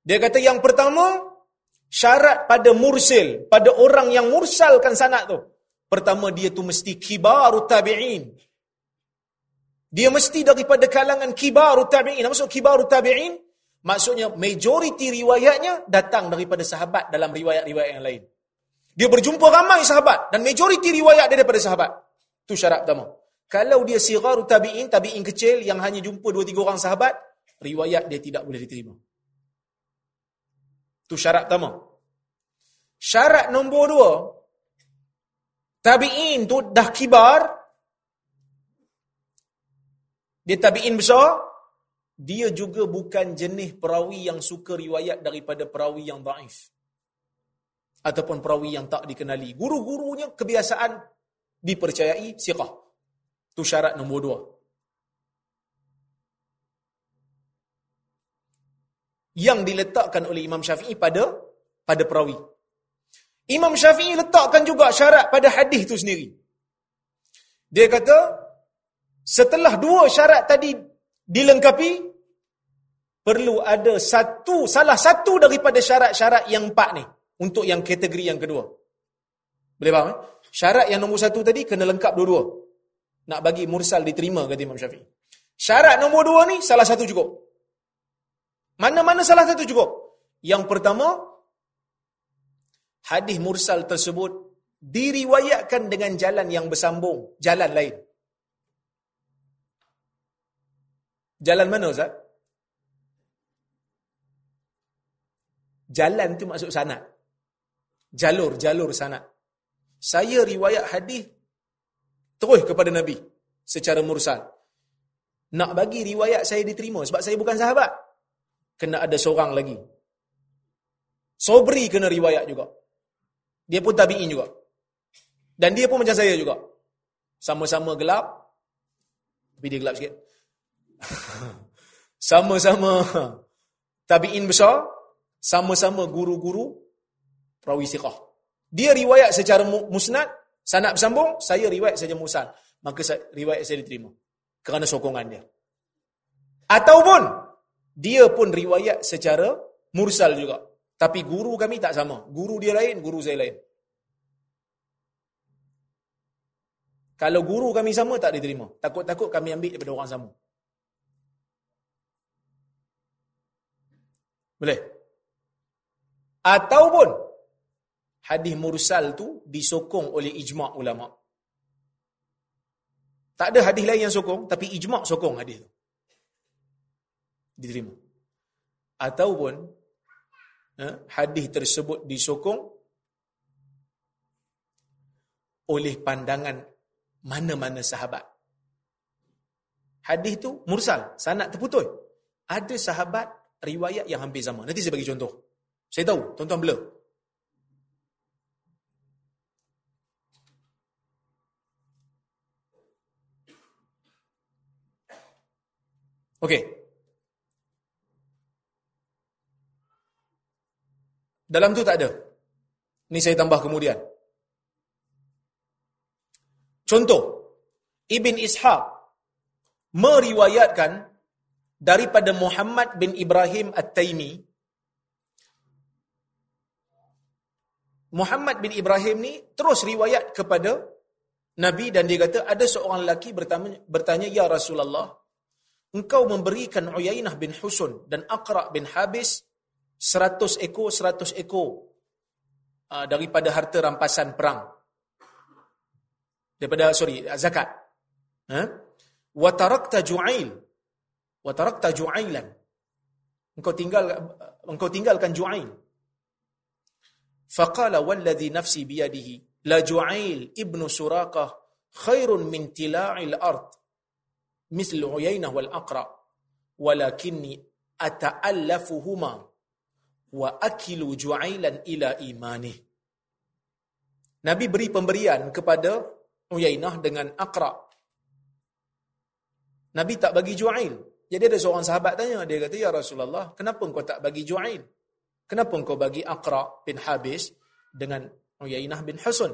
Dia kata yang pertama, syarat pada mursil, pada orang yang mursalkan sanad tu. Pertama dia tu mesti kibaru tabi'in. Dia mesti daripada kalangan kibaru tabi'in. Apa maksud kibaru tabi'in? Maksudnya majoriti riwayatnya datang daripada sahabat dalam riwayat-riwayat yang lain. Dia berjumpa ramai sahabat dan majoriti riwayat dia daripada sahabat. Tu syarat pertama. Kalau dia sigaru tabi'in, tabi'in kecil yang hanya jumpa dua tiga orang sahabat, riwayat dia tidak boleh diterima. Tu syarat pertama. Syarat nombor dua, tabi'in tu dah kibar, dia tabi'in besar, dia juga bukan jenis perawi yang suka riwayat daripada perawi yang daif. Ataupun perawi yang tak dikenali. Guru-gurunya kebiasaan dipercayai siqah. Itu syarat nombor dua. Yang diletakkan oleh Imam Syafi'i pada pada perawi. Imam Syafi'i letakkan juga syarat pada hadis itu sendiri. Dia kata, setelah dua syarat tadi dilengkapi, perlu ada satu, salah satu daripada syarat-syarat yang empat ni. Untuk yang kategori yang kedua. Boleh faham? Eh? Syarat yang nombor satu tadi kena lengkap dua-dua. Nak bagi mursal diterima kata Imam Syafi'i. Syarat nombor dua ni salah satu cukup. Mana-mana salah satu cukup. Yang pertama, hadis mursal tersebut diriwayatkan dengan jalan yang bersambung, jalan lain. Jalan mana Ustaz? Jalan tu maksud sanad. Jalur-jalur sanad. Saya riwayat hadis terus kepada Nabi secara mursal. Nak bagi riwayat saya diterima sebab saya bukan sahabat. Kena ada seorang lagi. Sobri kena riwayat juga. Dia pun tabi'in juga. Dan dia pun macam saya juga. Sama-sama gelap. Tapi dia gelap sikit. *laughs* Sama-sama tabi'in besar. Sama-sama guru-guru perawi siqah. Dia riwayat secara musnad, sanad bersambung, saya riwayat saja musnad. Maka riwayat saya diterima. Kerana sokongan dia. Ataupun, dia pun riwayat secara mursal juga. Tapi guru kami tak sama. Guru dia lain, guru saya lain. Kalau guru kami sama, tak diterima. Takut-takut kami ambil daripada orang sama. Boleh? Ataupun, hadis mursal tu disokong oleh ijma' ulama. Tak ada hadis lain yang sokong, tapi ijma' sokong hadis tu. Diterima. Ataupun, eh, hadis tersebut disokong oleh pandangan mana-mana sahabat. Hadis tu mursal, sanad terputus. Ada sahabat riwayat yang hampir sama. Nanti saya bagi contoh. Saya tahu, tuan-tuan blur. Okey. Dalam tu tak ada. Ni saya tambah kemudian. Contoh, Ibn Ishaq meriwayatkan daripada Muhammad bin Ibrahim At-Taimi. Muhammad bin Ibrahim ni terus riwayat kepada Nabi dan dia kata ada seorang lelaki bertanya, bertanya Ya Rasulullah, engkau memberikan Uyainah bin Husun dan Aqra bin Habis seratus ekor seratus ekor uh, daripada harta rampasan perang. Daripada sorry zakat. Ha? Wa tarakta ju'ail. Wa tarakta ju'ailan. Engkau tinggal engkau tinggalkan ju'ail. Faqala walladhi nafsi biyadihi la ju'ail ibnu suraqah khairun min tila'il ard مثل عيينة والأقرأ ولكني أتألفهما وأكل جعيلا إلى إيمانه Nabi beri pemberian kepada Uyainah dengan Aqra. Nabi tak bagi Ju'ail. Jadi ada seorang sahabat tanya, dia kata, Ya Rasulullah, kenapa kau tak bagi Ju'ail? Kenapa kau bagi Aqra bin Habis dengan Uyainah bin Husun?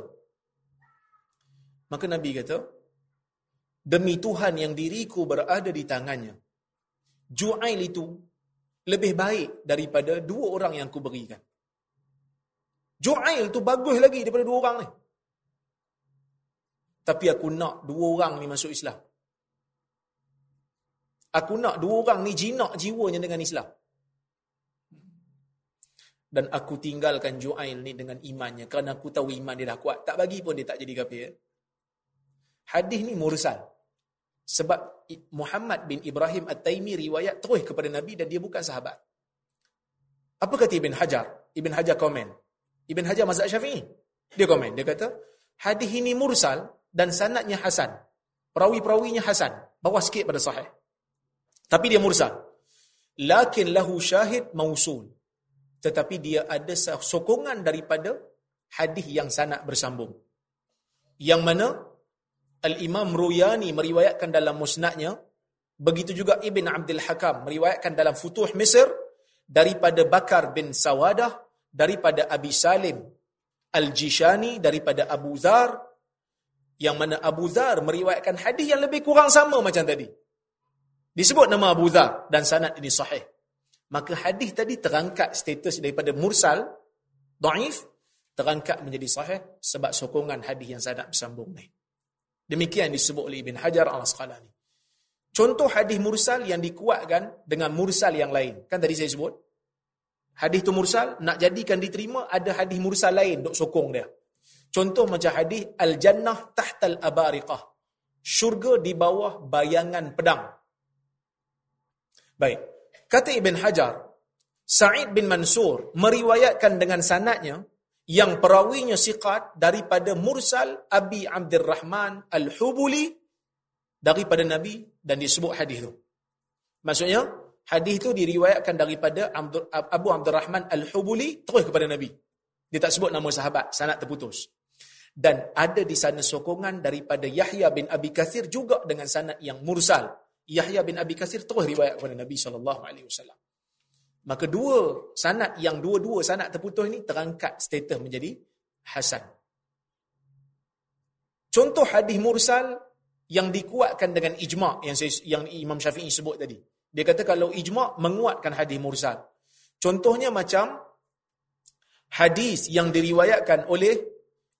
Maka Nabi kata, Demi Tuhan yang diriku berada di tangannya. Ju'ail itu lebih baik daripada dua orang yang ku berikan. Ju'ail tu bagus lagi daripada dua orang ni. Tapi aku nak dua orang ni masuk Islam. Aku nak dua orang ni jinak jiwanya dengan Islam. Dan aku tinggalkan Ju'ail ni dengan imannya. Kerana aku tahu iman dia dah kuat. Tak bagi pun dia tak jadi kafir. Hadis ni mursal. Sebab Muhammad bin Ibrahim At-Taimi riwayat terus kepada Nabi dan dia bukan sahabat. Apa kata Ibn Hajar? Ibn Hajar komen. Ibn Hajar mazhab syafi'i. Dia komen. Dia kata, hadis ini mursal dan sanatnya hasan. Perawi-perawinya hasan. Bawah sikit pada sahih. Tapi dia mursal. Lakin lahu syahid mausul. Tetapi dia ada sokongan daripada hadis yang sanat bersambung. Yang mana Al-Imam Ruyani meriwayatkan dalam musnadnya, begitu juga Ibn Abdul Hakam meriwayatkan dalam Futuh Mesir daripada Bakar bin Sawadah, daripada Abi Salim Al-Jishani, daripada Abu Zar, yang mana Abu Zar meriwayatkan hadis yang lebih kurang sama macam tadi. Disebut nama Abu Zar dan sanad ini sahih. Maka hadis tadi terangkat status daripada mursal, daif, terangkat menjadi sahih sebab sokongan hadis yang sanad bersambung ni. Demikian disebut oleh Ibn Hajar al-Asqalani. Contoh hadis mursal yang dikuatkan dengan mursal yang lain. Kan tadi saya sebut. Hadis tu mursal, nak jadikan diterima, ada hadis mursal lain duk sokong dia. Contoh macam hadis Al-Jannah tahtal abariqah. Syurga di bawah bayangan pedang. Baik. Kata Ibn Hajar, Sa'id bin Mansur meriwayatkan dengan sanatnya yang perawinya siqat daripada Mursal Abi Abdurrahman Al-Hubuli daripada Nabi dan disebut hadis itu. Maksudnya, hadis itu diriwayatkan daripada Abu Abdurrahman Al-Hubuli terus kepada Nabi. Dia tak sebut nama sahabat, sanad terputus. Dan ada di sana sokongan daripada Yahya bin Abi Kathir juga dengan sanad yang mursal. Yahya bin Abi Kathir terus riwayat kepada Nabi SAW. Maka dua sanad yang dua-dua sanad terputus ini terangkat status menjadi hasan. Contoh hadis mursal yang dikuatkan dengan ijma' yang saya, yang Imam Syafi'i sebut tadi. Dia kata kalau ijma' menguatkan hadis mursal. Contohnya macam hadis yang diriwayatkan oleh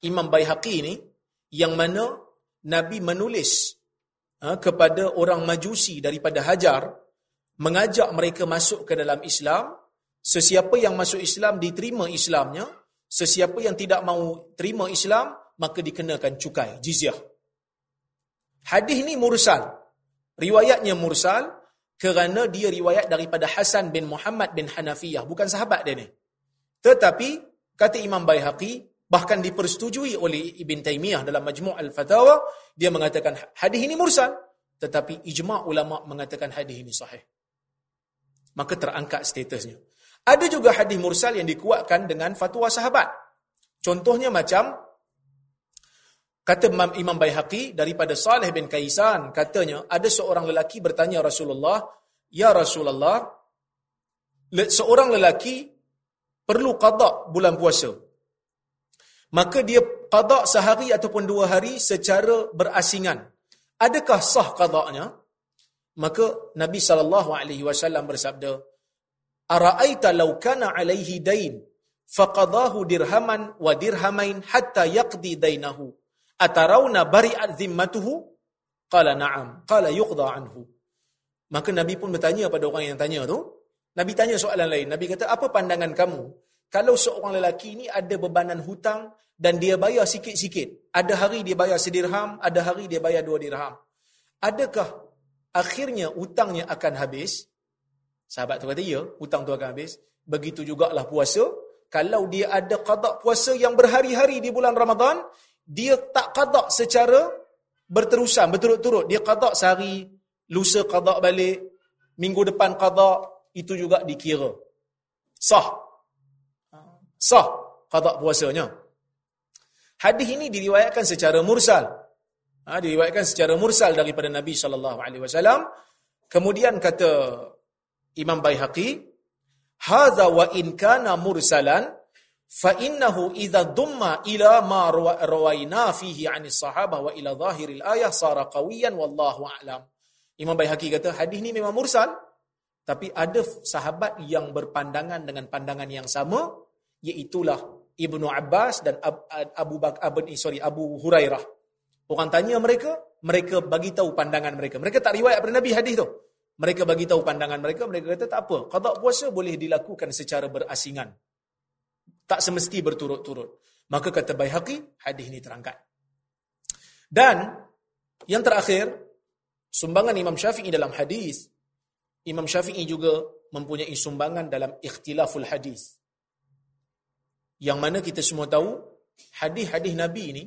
Imam Baihaqi ni yang mana Nabi menulis ha, kepada orang majusi daripada Hajar mengajak mereka masuk ke dalam Islam. Sesiapa yang masuk Islam diterima Islamnya. Sesiapa yang tidak mau terima Islam maka dikenakan cukai, jizyah. Hadis ni mursal. Riwayatnya mursal kerana dia riwayat daripada Hasan bin Muhammad bin Hanafiyah. Bukan sahabat dia ni. Tetapi, kata Imam Bayhaqi, bahkan dipersetujui oleh Ibn Taymiyah dalam Majmu' Al-Fatawa, dia mengatakan hadis ini mursal. Tetapi ijma' ulama' mengatakan hadis ini sahih. Maka terangkat statusnya. Ada juga hadis mursal yang dikuatkan dengan fatwa sahabat. Contohnya macam Kata Imam Bayhaqi daripada Saleh bin Kaisan, katanya ada seorang lelaki bertanya Rasulullah, Ya Rasulullah, seorang lelaki perlu qada bulan puasa. Maka dia qada sehari ataupun dua hari secara berasingan. Adakah sah qadanya? Maka Nabi saw bersabda, "Ara'aita law kana 'alaihi dain faqadahu dirhaman wa dirhamain hatta yaqdi dainahu?" atarawna bari'at zimmatuhu? Qala na'am. Qala yuqda anhu. Maka nabi pun bertanya pada orang yang tanya tu. Nabi tanya soalan lain. Nabi kata apa pandangan kamu? Kalau seorang lelaki ini ada bebanan hutang dan dia bayar sikit-sikit ada hari dia bayar sedirham ada hari dia bayar dua dirham adakah akhirnya hutangnya akan habis. Sahabat tu kata ya hutang tu akan habis. Begitu jugalah puasa. Kalau dia ada qada puasa yang berhari-hari di bulan Ramadan dia tak qada secara berterusan berturut-turut. Dia qada sehari lusa qada balik minggu depan qada itu juga dikira. Sah. Sah qada puasanya. Hadis ini diriwayatkan secara mursal ha, diriwayatkan secara mursal daripada Nabi sallallahu alaihi wasallam. Kemudian kata Imam Baihaqi hadza wa in kana mursalan fa innahu idza dumma ila ma rawaina fihi an sahabah wa ila zahiril ayah sara qawiyan wallahu a'lam. Imam Baihaqi kata hadis ni memang mursal tapi ada sahabat yang berpandangan dengan pandangan yang sama iaitulah Ibnu Abbas dan Abu Bakar sorry Abu Hurairah orang tanya mereka mereka bagi tahu pandangan mereka mereka tak riwayat daripada Nabi hadis tu mereka bagi tahu pandangan mereka mereka kata tak apa qada puasa boleh dilakukan secara berasingan tak semesti berturut-turut. Maka kata Baihaqi, hadis ini terangkat. Dan yang terakhir, sumbangan Imam Syafi'i dalam hadis, Imam Syafi'i juga mempunyai sumbangan dalam ikhtilaful hadis. Yang mana kita semua tahu, hadis-hadis Nabi ini,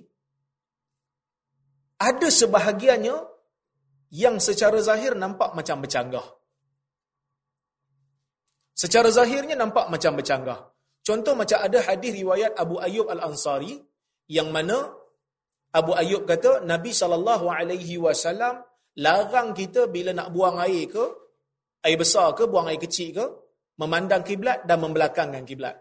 ada sebahagiannya yang secara zahir nampak macam bercanggah. Secara zahirnya nampak macam bercanggah. Contoh macam ada hadis riwayat Abu Ayyub Al-Ansari yang mana Abu Ayyub kata Nabi sallallahu alaihi wasallam larang kita bila nak buang air ke air besar ke buang air kecil ke memandang kiblat dan membelakangkan kiblat.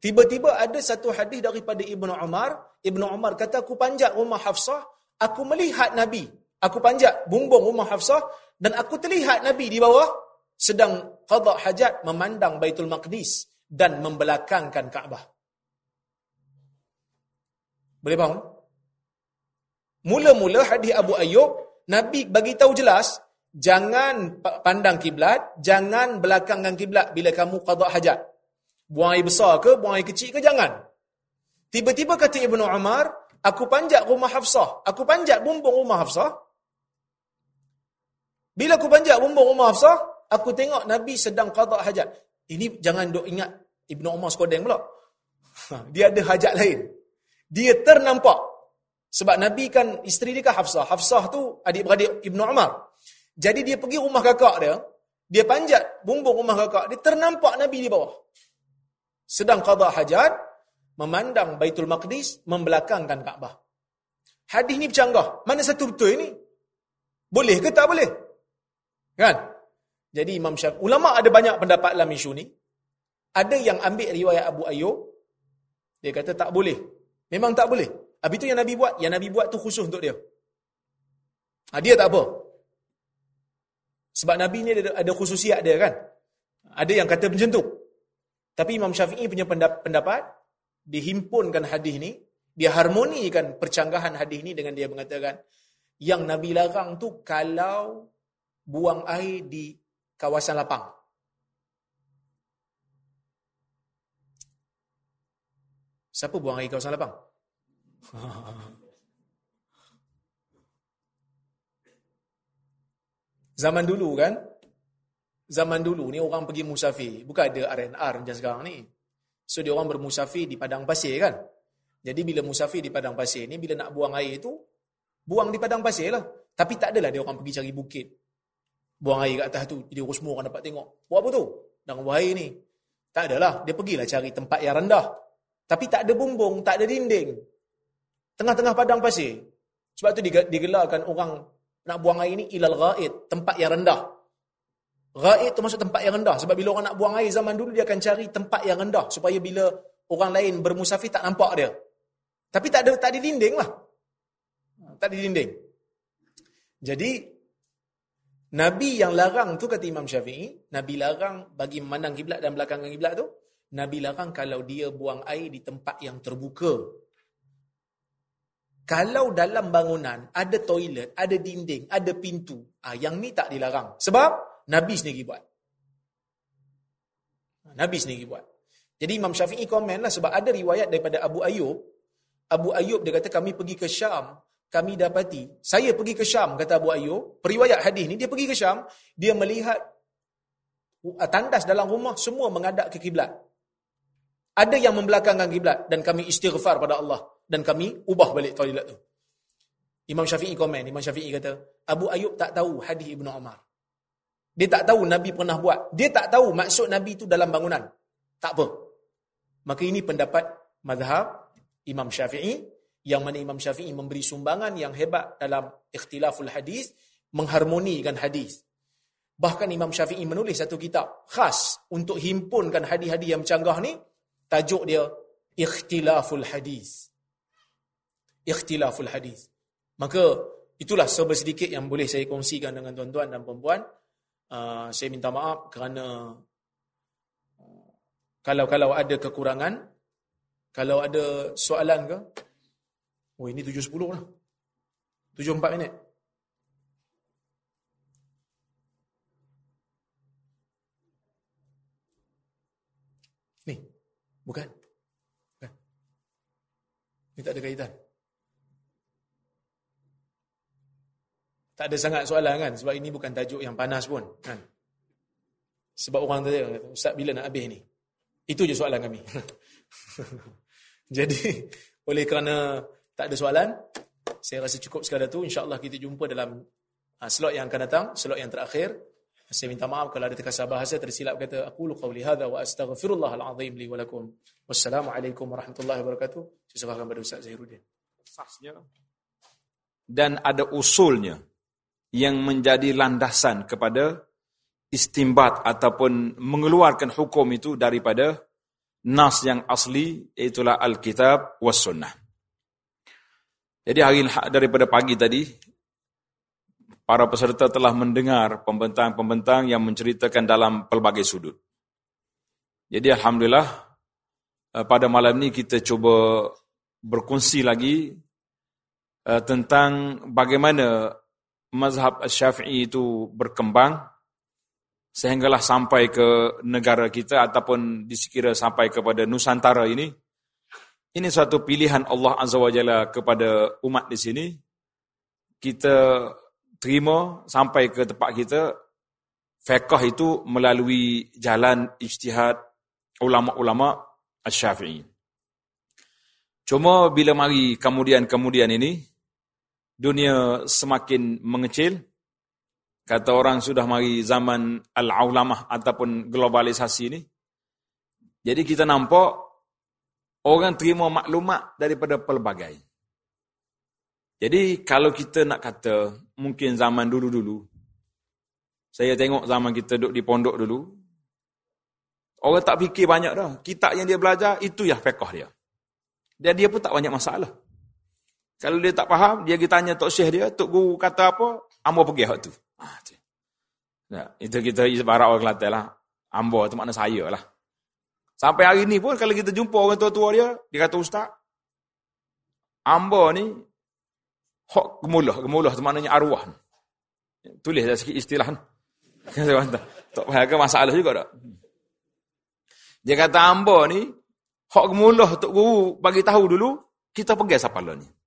Tiba-tiba ada satu hadis daripada Ibnu Umar, Ibnu Umar kata aku panjat rumah Hafsah, aku melihat Nabi. Aku panjat bumbung rumah Hafsah dan aku terlihat Nabi di bawah sedang qada hajat memandang Baitul Maqdis dan membelakangkan Kaabah. Boleh faham? Mula-mula hadis Abu Ayyub, Nabi bagi tahu jelas, jangan pandang kiblat, jangan belakangkan kiblat bila kamu qada hajat. Buang air besar ke, buang air kecil ke, jangan. Tiba-tiba kata Ibnu Umar, aku panjat rumah Hafsah. Aku panjat bumbung rumah Hafsah. Bila aku panjat bumbung rumah Hafsah, aku tengok Nabi sedang qada hajat. Ini jangan dok ingat Ibnu Umar sekodeng pula. *laughs* Dia ada hajat lain. Dia ternampak sebab Nabi kan isteri dia kan Hafsah. Hafsah tu adik-beradik Ibnu Umar. Jadi dia pergi rumah kakak dia. Dia panjat bumbung rumah kakak. Dia ternampak Nabi di bawah. Sedang qada hajat. Memandang Baitul Maqdis. Membelakangkan Kaabah. Hadis ni bercanggah. Mana satu betul ini? Boleh ke tak boleh? Kan? Jadi Imam Syafi'i. Ulama ada banyak pendapat dalam isu ni. Ada yang ambil riwayat Abu Ayyub. Dia kata tak boleh. Memang tak boleh. Habis itu yang Nabi buat, yang Nabi buat tu khusus untuk dia. Ha, dia tak apa. Sebab Nabi ni ada, ada khususiat dia kan. Ada yang kata macam tu. Tapi Imam Syafi'i punya pendapat, dihimpunkan hadis ni, dia harmonikan percanggahan hadis ni dengan dia mengatakan, yang Nabi larang tu kalau buang air di kawasan lapang. Siapa buang air kawasan lapang? *laughs* Zaman dulu kan, zaman dulu ni orang pergi musafir, bukan ada RNR macam sekarang ni. So dia orang bermusafir di padang pasir kan. Jadi bila musafir di padang pasir ni, bila nak buang air tu, buang di padang pasir lah. Tapi tak adalah dia orang pergi cari bukit. Buang air kat atas tu, jadi orang semua orang dapat tengok. Buat apa tu? Dalam buang air ni. Tak adalah, dia pergilah cari tempat yang rendah. Tapi tak ada bumbung, tak ada dinding. Tengah-tengah padang pasir. Sebab tu digelarkan orang nak buang air ni ilal ghaid, tempat yang rendah. Ghaid tu maksud tempat yang rendah. Sebab bila orang nak buang air zaman dulu, dia akan cari tempat yang rendah. Supaya bila orang lain bermusafir, tak nampak dia. Tapi tak ada, tak ada dinding lah. Tak ada dinding. Jadi, Nabi yang larang tu kata Imam Syafi'i, Nabi larang bagi memandang kiblat dan belakang kiblat tu, Nabi larang kalau dia buang air di tempat yang terbuka. Kalau dalam bangunan ada toilet, ada dinding, ada pintu, ah yang ni tak dilarang. Sebab Nabi sendiri buat. Nabi sendiri buat. Jadi Imam Syafi'i komen lah sebab ada riwayat daripada Abu Ayyub. Abu Ayyub dia kata kami pergi ke Syam, kami dapati. Saya pergi ke Syam, kata Abu Ayyub. Periwayat hadis ni, dia pergi ke Syam, dia melihat ah, tandas dalam rumah semua menghadap ke kiblat. Ada yang membelakangkan kiblat dan kami istighfar pada Allah dan kami ubah balik toilet tu. Imam Syafi'i komen, Imam Syafi'i kata, Abu Ayub tak tahu hadis Ibnu Umar. Dia tak tahu Nabi pernah buat. Dia tak tahu maksud Nabi itu dalam bangunan. Tak apa. Maka ini pendapat mazhab Imam Syafi'i yang mana Imam Syafi'i memberi sumbangan yang hebat dalam ikhtilaful hadis, mengharmonikan hadis. Bahkan Imam Syafi'i menulis satu kitab khas untuk himpunkan hadis-hadis yang canggah ni, tajuk dia Ikhtilaful Hadis ikhtilaful hadis. Maka itulah serba sedikit yang boleh saya kongsikan dengan tuan-tuan dan puan-puan. Uh, saya minta maaf kerana uh, kalau-kalau ada kekurangan, kalau ada soalan ke, oh ini 7.10 lah. 7.4 minit. Ni, bukan. bukan. Ini tak ada kaitan. Tak ada sangat soalan kan sebab ini bukan tajuk yang panas pun kan. Sebab orang tanya, Ustaz bila nak habis ni? Itu je soalan kami. *laughs* Jadi oleh kerana tak ada soalan, saya rasa cukup sekadar tu. InsyaAllah kita jumpa dalam uh, slot yang akan datang, slot yang terakhir. Saya minta maaf kalau ada terkasar bahasa tersilap kata aku lu qauli hadza wa astaghfirullah alazim li wa lakum. Wassalamualaikum warahmatullahi wabarakatuh. Saya serahkan pada Ustaz Zahiruddin. Asasnya dan ada usulnya yang menjadi landasan kepada istimbat ataupun mengeluarkan hukum itu daripada nas yang asli itulah Alkitab was sunnah. Jadi hari daripada pagi tadi para peserta telah mendengar pembentang-pembentang yang menceritakan dalam pelbagai sudut. Jadi alhamdulillah eh, pada malam ini kita cuba berkongsi lagi uh, tentang bagaimana mazhab Syafi'i itu berkembang sehinggalah sampai ke negara kita ataupun disekira sampai kepada Nusantara ini. Ini suatu pilihan Allah Azza wa Jalla kepada umat di sini. Kita terima sampai ke tempat kita fiqh itu melalui jalan ijtihad ulama-ulama Asy-Syafi'i. Cuma bila mari kemudian-kemudian ini dunia semakin mengecil. Kata orang sudah mari zaman al-ulamah ataupun globalisasi ini jadi kita nampak orang terima maklumat daripada pelbagai. Jadi kalau kita nak kata mungkin zaman dulu-dulu saya tengok zaman kita duduk di pondok dulu orang tak fikir banyak dah. Kitab yang dia belajar itu ya fiqh dia. Dan dia pun tak banyak masalah kalau dia tak faham, dia pergi tanya Tok Syekh dia, Tok Guru kata apa, Ambo pergi hak tu. Ah, nah, itu kita ibarat orang Kelantan lah. Ambo tu makna saya lah. Sampai hari ni pun kalau kita jumpa orang tua-tua dia, dia kata Ustaz, Ambo ni, hak gemulah. Gemulah tu maknanya arwah. Tulis dah sikit istilah. Tak *laughs* payah ke masalah juga tak? Dia kata Ambo ni, hak gemulah Tok Guru bagi tahu dulu, kita pergi siapa ni.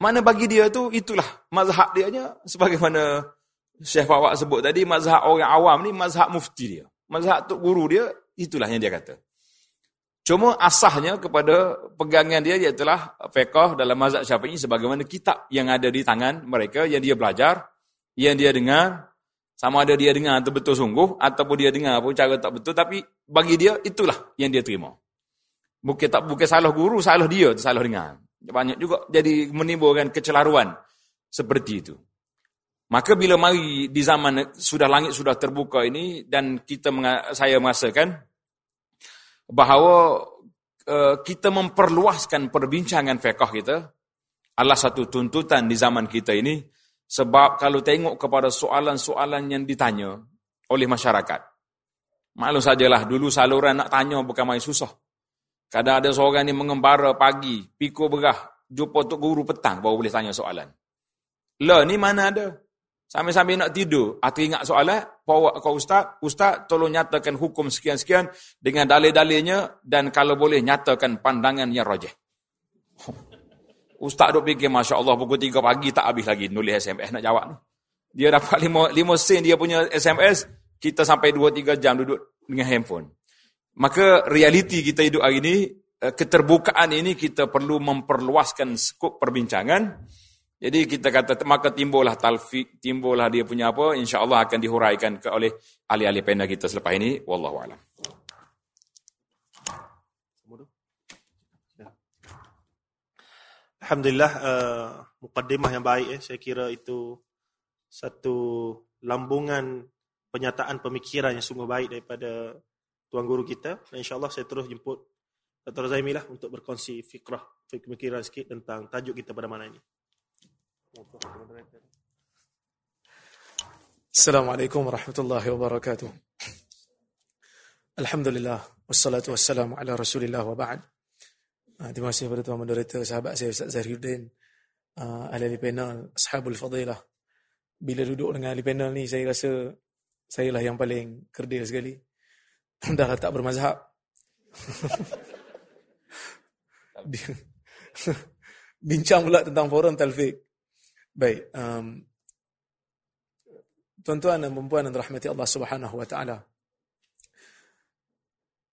Mana bagi dia tu itulah mazhab dia nya sebagaimana Syekh Fawak sebut tadi mazhab orang awam ni mazhab mufti dia. Mazhab tu guru dia itulah yang dia kata. Cuma asahnya kepada pegangan dia iaitu fiqh dalam mazhab Syafi'i sebagaimana kitab yang ada di tangan mereka yang dia belajar, yang dia dengar sama ada dia dengar betul sungguh ataupun dia dengar pun cara tak betul tapi bagi dia itulah yang dia terima. Bukan tak bukan salah guru, salah dia, salah dengar. Banyak juga jadi menimbulkan kecelaruan seperti itu. Maka bila mari di zaman sudah langit sudah terbuka ini dan kita saya merasakan bahawa uh, kita memperluaskan perbincangan fiqh kita adalah satu tuntutan di zaman kita ini sebab kalau tengok kepada soalan-soalan yang ditanya oleh masyarakat maklum sajalah dulu saluran nak tanya bukan main susah Kadang ada seorang ni mengembara pagi, pikul berah, jumpa tok guru petang baru boleh tanya soalan. Lah ni mana ada? Sambil-sambil nak tidur, atau ingat soalan, bawa ke ustaz, ustaz tolong nyatakan hukum sekian-sekian dengan dalil-dalilnya dan kalau boleh nyatakan pandangan yang rajah. Ustaz duk fikir, Masya Allah, pukul 3 pagi tak habis lagi nulis SMS nak jawab ni. Dia dapat 5, 5 sen dia punya SMS, kita sampai 2-3 jam duduk dengan handphone. Maka realiti kita hidup hari ini, eh, keterbukaan ini kita perlu memperluaskan skop perbincangan. Jadi kita kata maka timbullah talfik, timbullah dia punya apa, insya-Allah akan dihuraikan ke oleh ahli-ahli panel kita selepas ini. Wallahu a'lam. Alhamdulillah uh, mukaddimah yang baik eh. saya kira itu satu lambungan penyataan pemikiran yang sungguh baik daripada tuan guru kita dan insyaallah saya terus jemput Dr. Zaimi lah untuk berkongsi fikrah, pemikiran sikit tentang tajuk kita pada malam ini. Assalamualaikum warahmatullahi wabarakatuh. Alhamdulillah wassalatu wassalamu ala Rasulillah wa ba'd. Uh, terima kasih kepada tuan moderator sahabat saya Ustaz Zahiruddin uh, ahli panel ashabul fadilah. Bila duduk dengan ahli panel ni saya rasa saya lah yang paling kerdil sekali. Dah tak bermazhab. Bincang pula tentang forum talfik. Baik. Um, tuan-tuan dan perempuan yang rahmati Allah Subhanahu wa taala.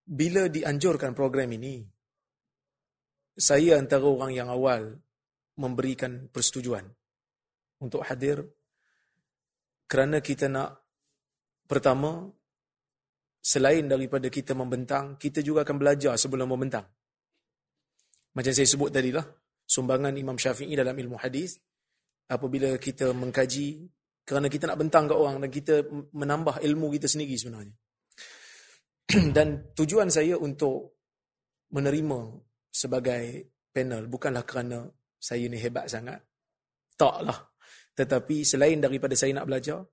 Bila dianjurkan program ini, saya antara orang yang awal memberikan persetujuan untuk hadir kerana kita nak pertama selain daripada kita membentang, kita juga akan belajar sebelum membentang. Macam saya sebut tadi lah, sumbangan Imam Syafi'i dalam ilmu hadis apabila kita mengkaji kerana kita nak bentang ke orang dan kita menambah ilmu kita sendiri sebenarnya. *clears throat* dan tujuan saya untuk menerima sebagai panel bukanlah kerana saya ni hebat sangat. Taklah. Tetapi selain daripada saya nak belajar,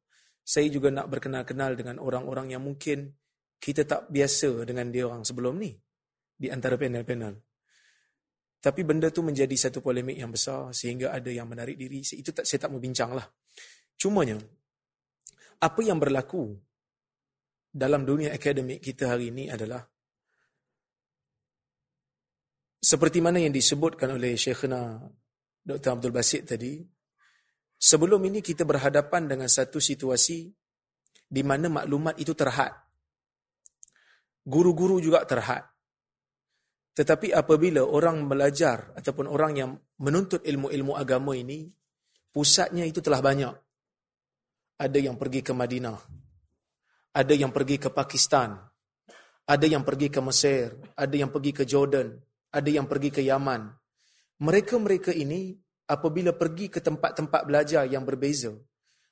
saya juga nak berkenal-kenal dengan orang-orang yang mungkin kita tak biasa dengan dia orang sebelum ni di antara panel-panel. Tapi benda tu menjadi satu polemik yang besar sehingga ada yang menarik diri. Itu tak saya tak mau bincang lah. Cumanya, apa yang berlaku dalam dunia akademik kita hari ini adalah seperti mana yang disebutkan oleh Syekhna Dr. Abdul Basit tadi, sebelum ini kita berhadapan dengan satu situasi di mana maklumat itu terhad. Guru-guru juga terhad. Tetapi apabila orang belajar ataupun orang yang menuntut ilmu-ilmu agama ini, pusatnya itu telah banyak. Ada yang pergi ke Madinah. Ada yang pergi ke Pakistan. Ada yang pergi ke Mesir. Ada yang pergi ke Jordan ada yang pergi ke Yaman. Mereka-mereka ini apabila pergi ke tempat-tempat belajar yang berbeza,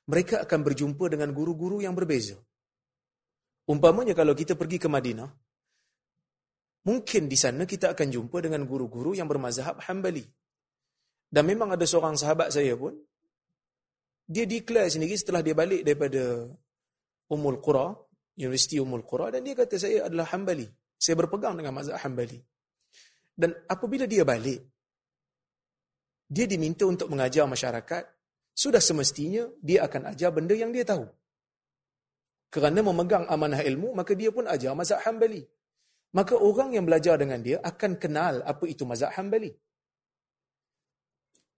mereka akan berjumpa dengan guru-guru yang berbeza. Umpamanya kalau kita pergi ke Madinah, mungkin di sana kita akan jumpa dengan guru-guru yang bermazhab Hambali. Dan memang ada seorang sahabat saya pun, dia declare sendiri setelah dia balik daripada Umul Qura, Universiti Umul Qura, dan dia kata saya adalah Hambali. Saya berpegang dengan mazhab Hambali. Dan apabila dia balik, dia diminta untuk mengajar masyarakat, sudah semestinya dia akan ajar benda yang dia tahu. Kerana memegang amanah ilmu, maka dia pun ajar mazhab hambali. Maka orang yang belajar dengan dia akan kenal apa itu mazhab hambali.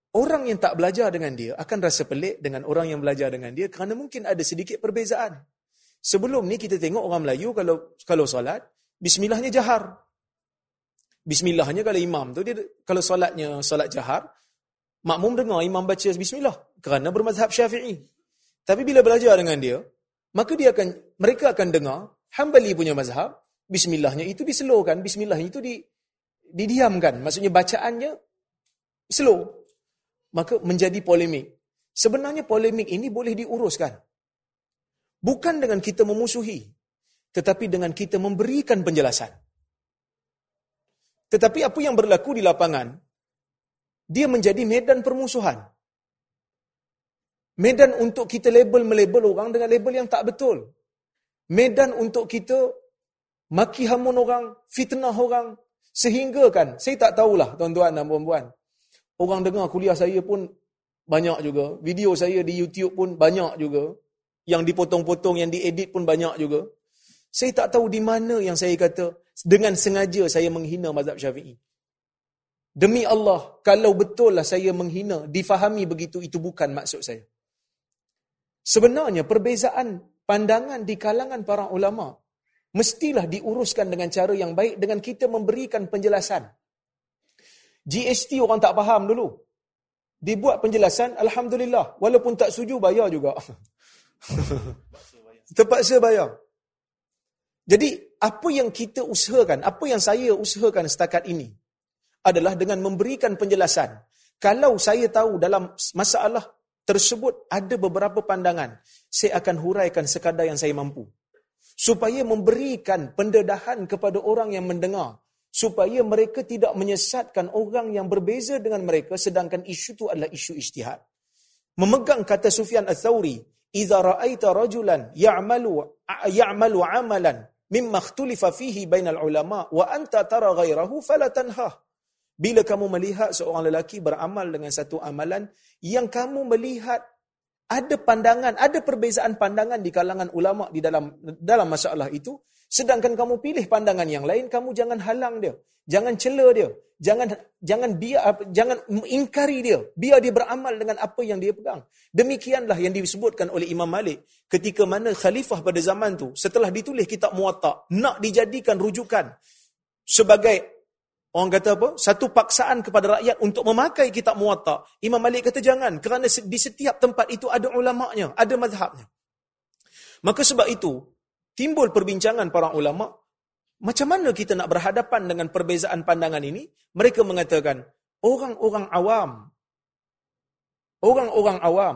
Orang yang tak belajar dengan dia akan rasa pelik dengan orang yang belajar dengan dia kerana mungkin ada sedikit perbezaan. Sebelum ni kita tengok orang Melayu kalau kalau solat, bismillahnya jahar. Bismillahnya kalau imam tu dia kalau solatnya solat jahar, makmum dengar imam baca bismillah kerana bermazhab Syafi'i. Tapi bila belajar dengan dia, maka dia akan mereka akan dengar Hambali punya mazhab, bismillahnya itu diselowkan, bismillahnya itu di didiamkan. Maksudnya bacaannya slow. Maka menjadi polemik. Sebenarnya polemik ini boleh diuruskan. Bukan dengan kita memusuhi, tetapi dengan kita memberikan penjelasan. Tetapi apa yang berlaku di lapangan, dia menjadi medan permusuhan. Medan untuk kita label-melabel orang dengan label yang tak betul. Medan untuk kita maki hamun orang, fitnah orang. Sehingga kan, saya tak tahulah tuan-tuan dan puan-puan. Orang dengar kuliah saya pun banyak juga. Video saya di YouTube pun banyak juga. Yang dipotong-potong, yang diedit pun banyak juga. Saya tak tahu di mana yang saya kata dengan sengaja saya menghina mazhab syafi'i. Demi Allah, kalau betul lah saya menghina, difahami begitu, itu bukan maksud saya. Sebenarnya perbezaan pandangan di kalangan para ulama mestilah diuruskan dengan cara yang baik dengan kita memberikan penjelasan. GST orang tak faham dulu. Dibuat penjelasan, Alhamdulillah. Walaupun tak setuju, bayar juga. *laughs* Terpaksa bayar. Jadi apa yang kita usahakan, apa yang saya usahakan setakat ini adalah dengan memberikan penjelasan. Kalau saya tahu dalam masalah tersebut ada beberapa pandangan, saya akan huraikan sekadar yang saya mampu. Supaya memberikan pendedahan kepada orang yang mendengar. Supaya mereka tidak menyesatkan orang yang berbeza dengan mereka sedangkan isu itu adalah isu ijtihad. Memegang kata Sufyan al-Thawri, "Idza ra'aita rajulan ya'malu ya'malu 'amalan mimma ikhtulifa fihi bainal ulama wa anta tara ghairahu fala tanha bila kamu melihat seorang lelaki beramal dengan satu amalan yang kamu melihat ada pandangan ada perbezaan pandangan di kalangan ulama di dalam dalam masalah itu sedangkan kamu pilih pandangan yang lain kamu jangan halang dia. Jangan cela dia. Jangan jangan biar jangan mengingkari dia. Biar dia beramal dengan apa yang dia pegang. Demikianlah yang disebutkan oleh Imam Malik ketika mana khalifah pada zaman tu setelah ditulis kitab muwatta nak dijadikan rujukan sebagai orang kata apa satu paksaan kepada rakyat untuk memakai kitab muwatta Imam Malik kata jangan kerana di setiap tempat itu ada ulama'nya ada mazhabnya maka sebab itu timbul perbincangan para ulama macam mana kita nak berhadapan dengan perbezaan pandangan ini? Mereka mengatakan, orang-orang awam, orang-orang awam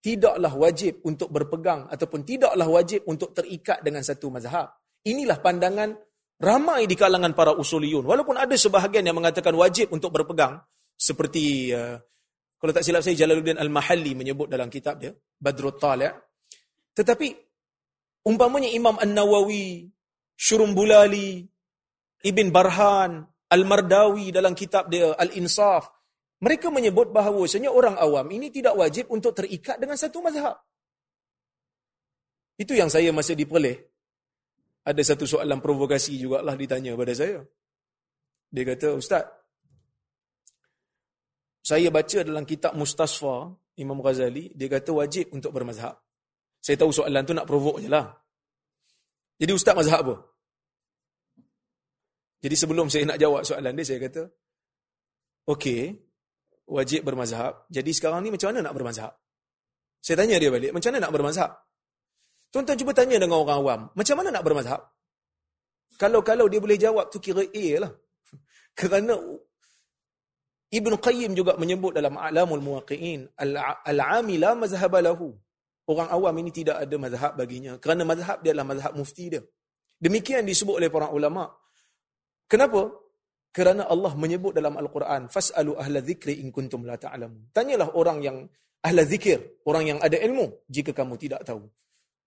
tidaklah wajib untuk berpegang ataupun tidaklah wajib untuk terikat dengan satu mazhab. Inilah pandangan ramai di kalangan para usuliyun. Walaupun ada sebahagian yang mengatakan wajib untuk berpegang, seperti, uh, kalau tak silap saya, Jalaluddin Al-Mahalli menyebut dalam kitab dia, Badrut Tali'. Tetapi, umpamanya Imam An-Nawawi, Syurum Bulali, Ibn Barhan, Al-Mardawi dalam kitab dia Al-Insaf. Mereka menyebut bahawasanya orang awam ini tidak wajib untuk terikat dengan satu mazhab. Itu yang saya masa di. Ada satu soalan provokasi juga lah ditanya pada saya. Dia kata, Ustaz, saya baca dalam kitab Mustasfa, Imam Ghazali, dia kata wajib untuk bermazhab. Saya tahu soalan tu nak provok je lah. Jadi Ustaz mazhab apa? Jadi sebelum saya nak jawab soalan dia, saya kata, okey, wajib bermazhab. Jadi sekarang ni macam mana nak bermazhab? Saya tanya dia balik, macam mana nak bermazhab? Tuan-tuan cuba tanya dengan orang awam, macam mana nak bermazhab? Kalau-kalau dia boleh jawab tu kira A lah. *laughs* Kerana Ibn Qayyim juga menyebut dalam A'lamul Muwaqi'in, Al-'ami la mazhab lahu. Orang awam ini tidak ada mazhab baginya. Kerana mazhab dia adalah mazhab mufti dia. Demikian disebut oleh para ulama. Kenapa? Kerana Allah menyebut dalam Al-Quran, Fas'alu ahla zikri in kuntum la ta'alamu. Tanyalah orang yang ahla zikir, orang yang ada ilmu, jika kamu tidak tahu.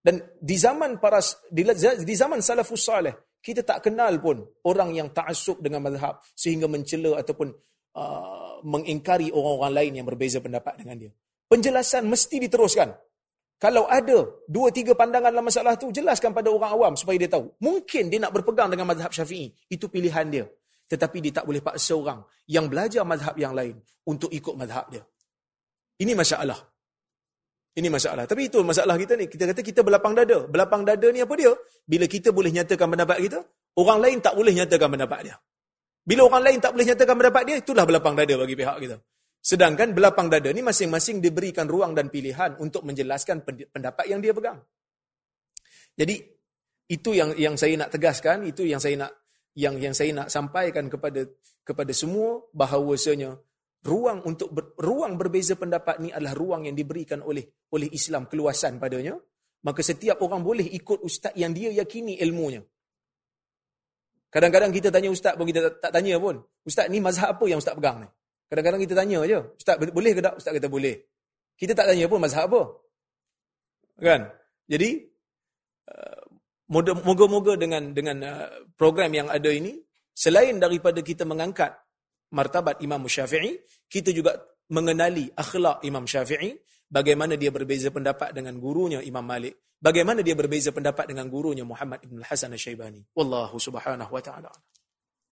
Dan di zaman para di, di zaman salafus salih, kita tak kenal pun orang yang ta'assub dengan mazhab sehingga mencela ataupun uh, mengingkari orang-orang lain yang berbeza pendapat dengan dia. Penjelasan mesti diteruskan. Kalau ada dua tiga pandangan dalam masalah tu, jelaskan pada orang awam supaya dia tahu. Mungkin dia nak berpegang dengan mazhab syafi'i. Itu pilihan dia. Tetapi dia tak boleh paksa orang yang belajar mazhab yang lain untuk ikut mazhab dia. Ini masalah. Ini masalah. Tapi itu masalah kita ni. Kita kata kita berlapang dada. Berlapang dada ni apa dia? Bila kita boleh nyatakan pendapat kita, orang lain tak boleh nyatakan pendapat dia. Bila orang lain tak boleh nyatakan pendapat dia, itulah berlapang dada bagi pihak kita. Sedangkan berlapang dada ni masing-masing diberikan ruang dan pilihan untuk menjelaskan pendapat yang dia pegang. Jadi itu yang yang saya nak tegaskan, itu yang saya nak yang yang saya nak sampaikan kepada kepada semua bahawasanya ruang untuk ber, ruang berbeza pendapat ni adalah ruang yang diberikan oleh oleh Islam keluasan padanya. Maka setiap orang boleh ikut ustaz yang dia yakini ilmunya. Kadang-kadang kita tanya ustaz pun kita tak, tak tanya pun ustaz ni mazhab apa yang ustaz pegang ni? Kadang-kadang kita tanya aja ustaz boleh ke tak? Ustaz kata boleh. Kita tak tanya pun mazhab apa. Kan? Jadi uh, moga-moga dengan dengan uh, program yang ada ini selain daripada kita mengangkat martabat Imam Syafi'i, kita juga mengenali akhlak Imam Syafi'i, bagaimana dia berbeza pendapat dengan gurunya Imam Malik, bagaimana dia berbeza pendapat dengan gurunya Muhammad Ibn Hasan Al-Syaibani. Wallahu subhanahu wa ta'ala.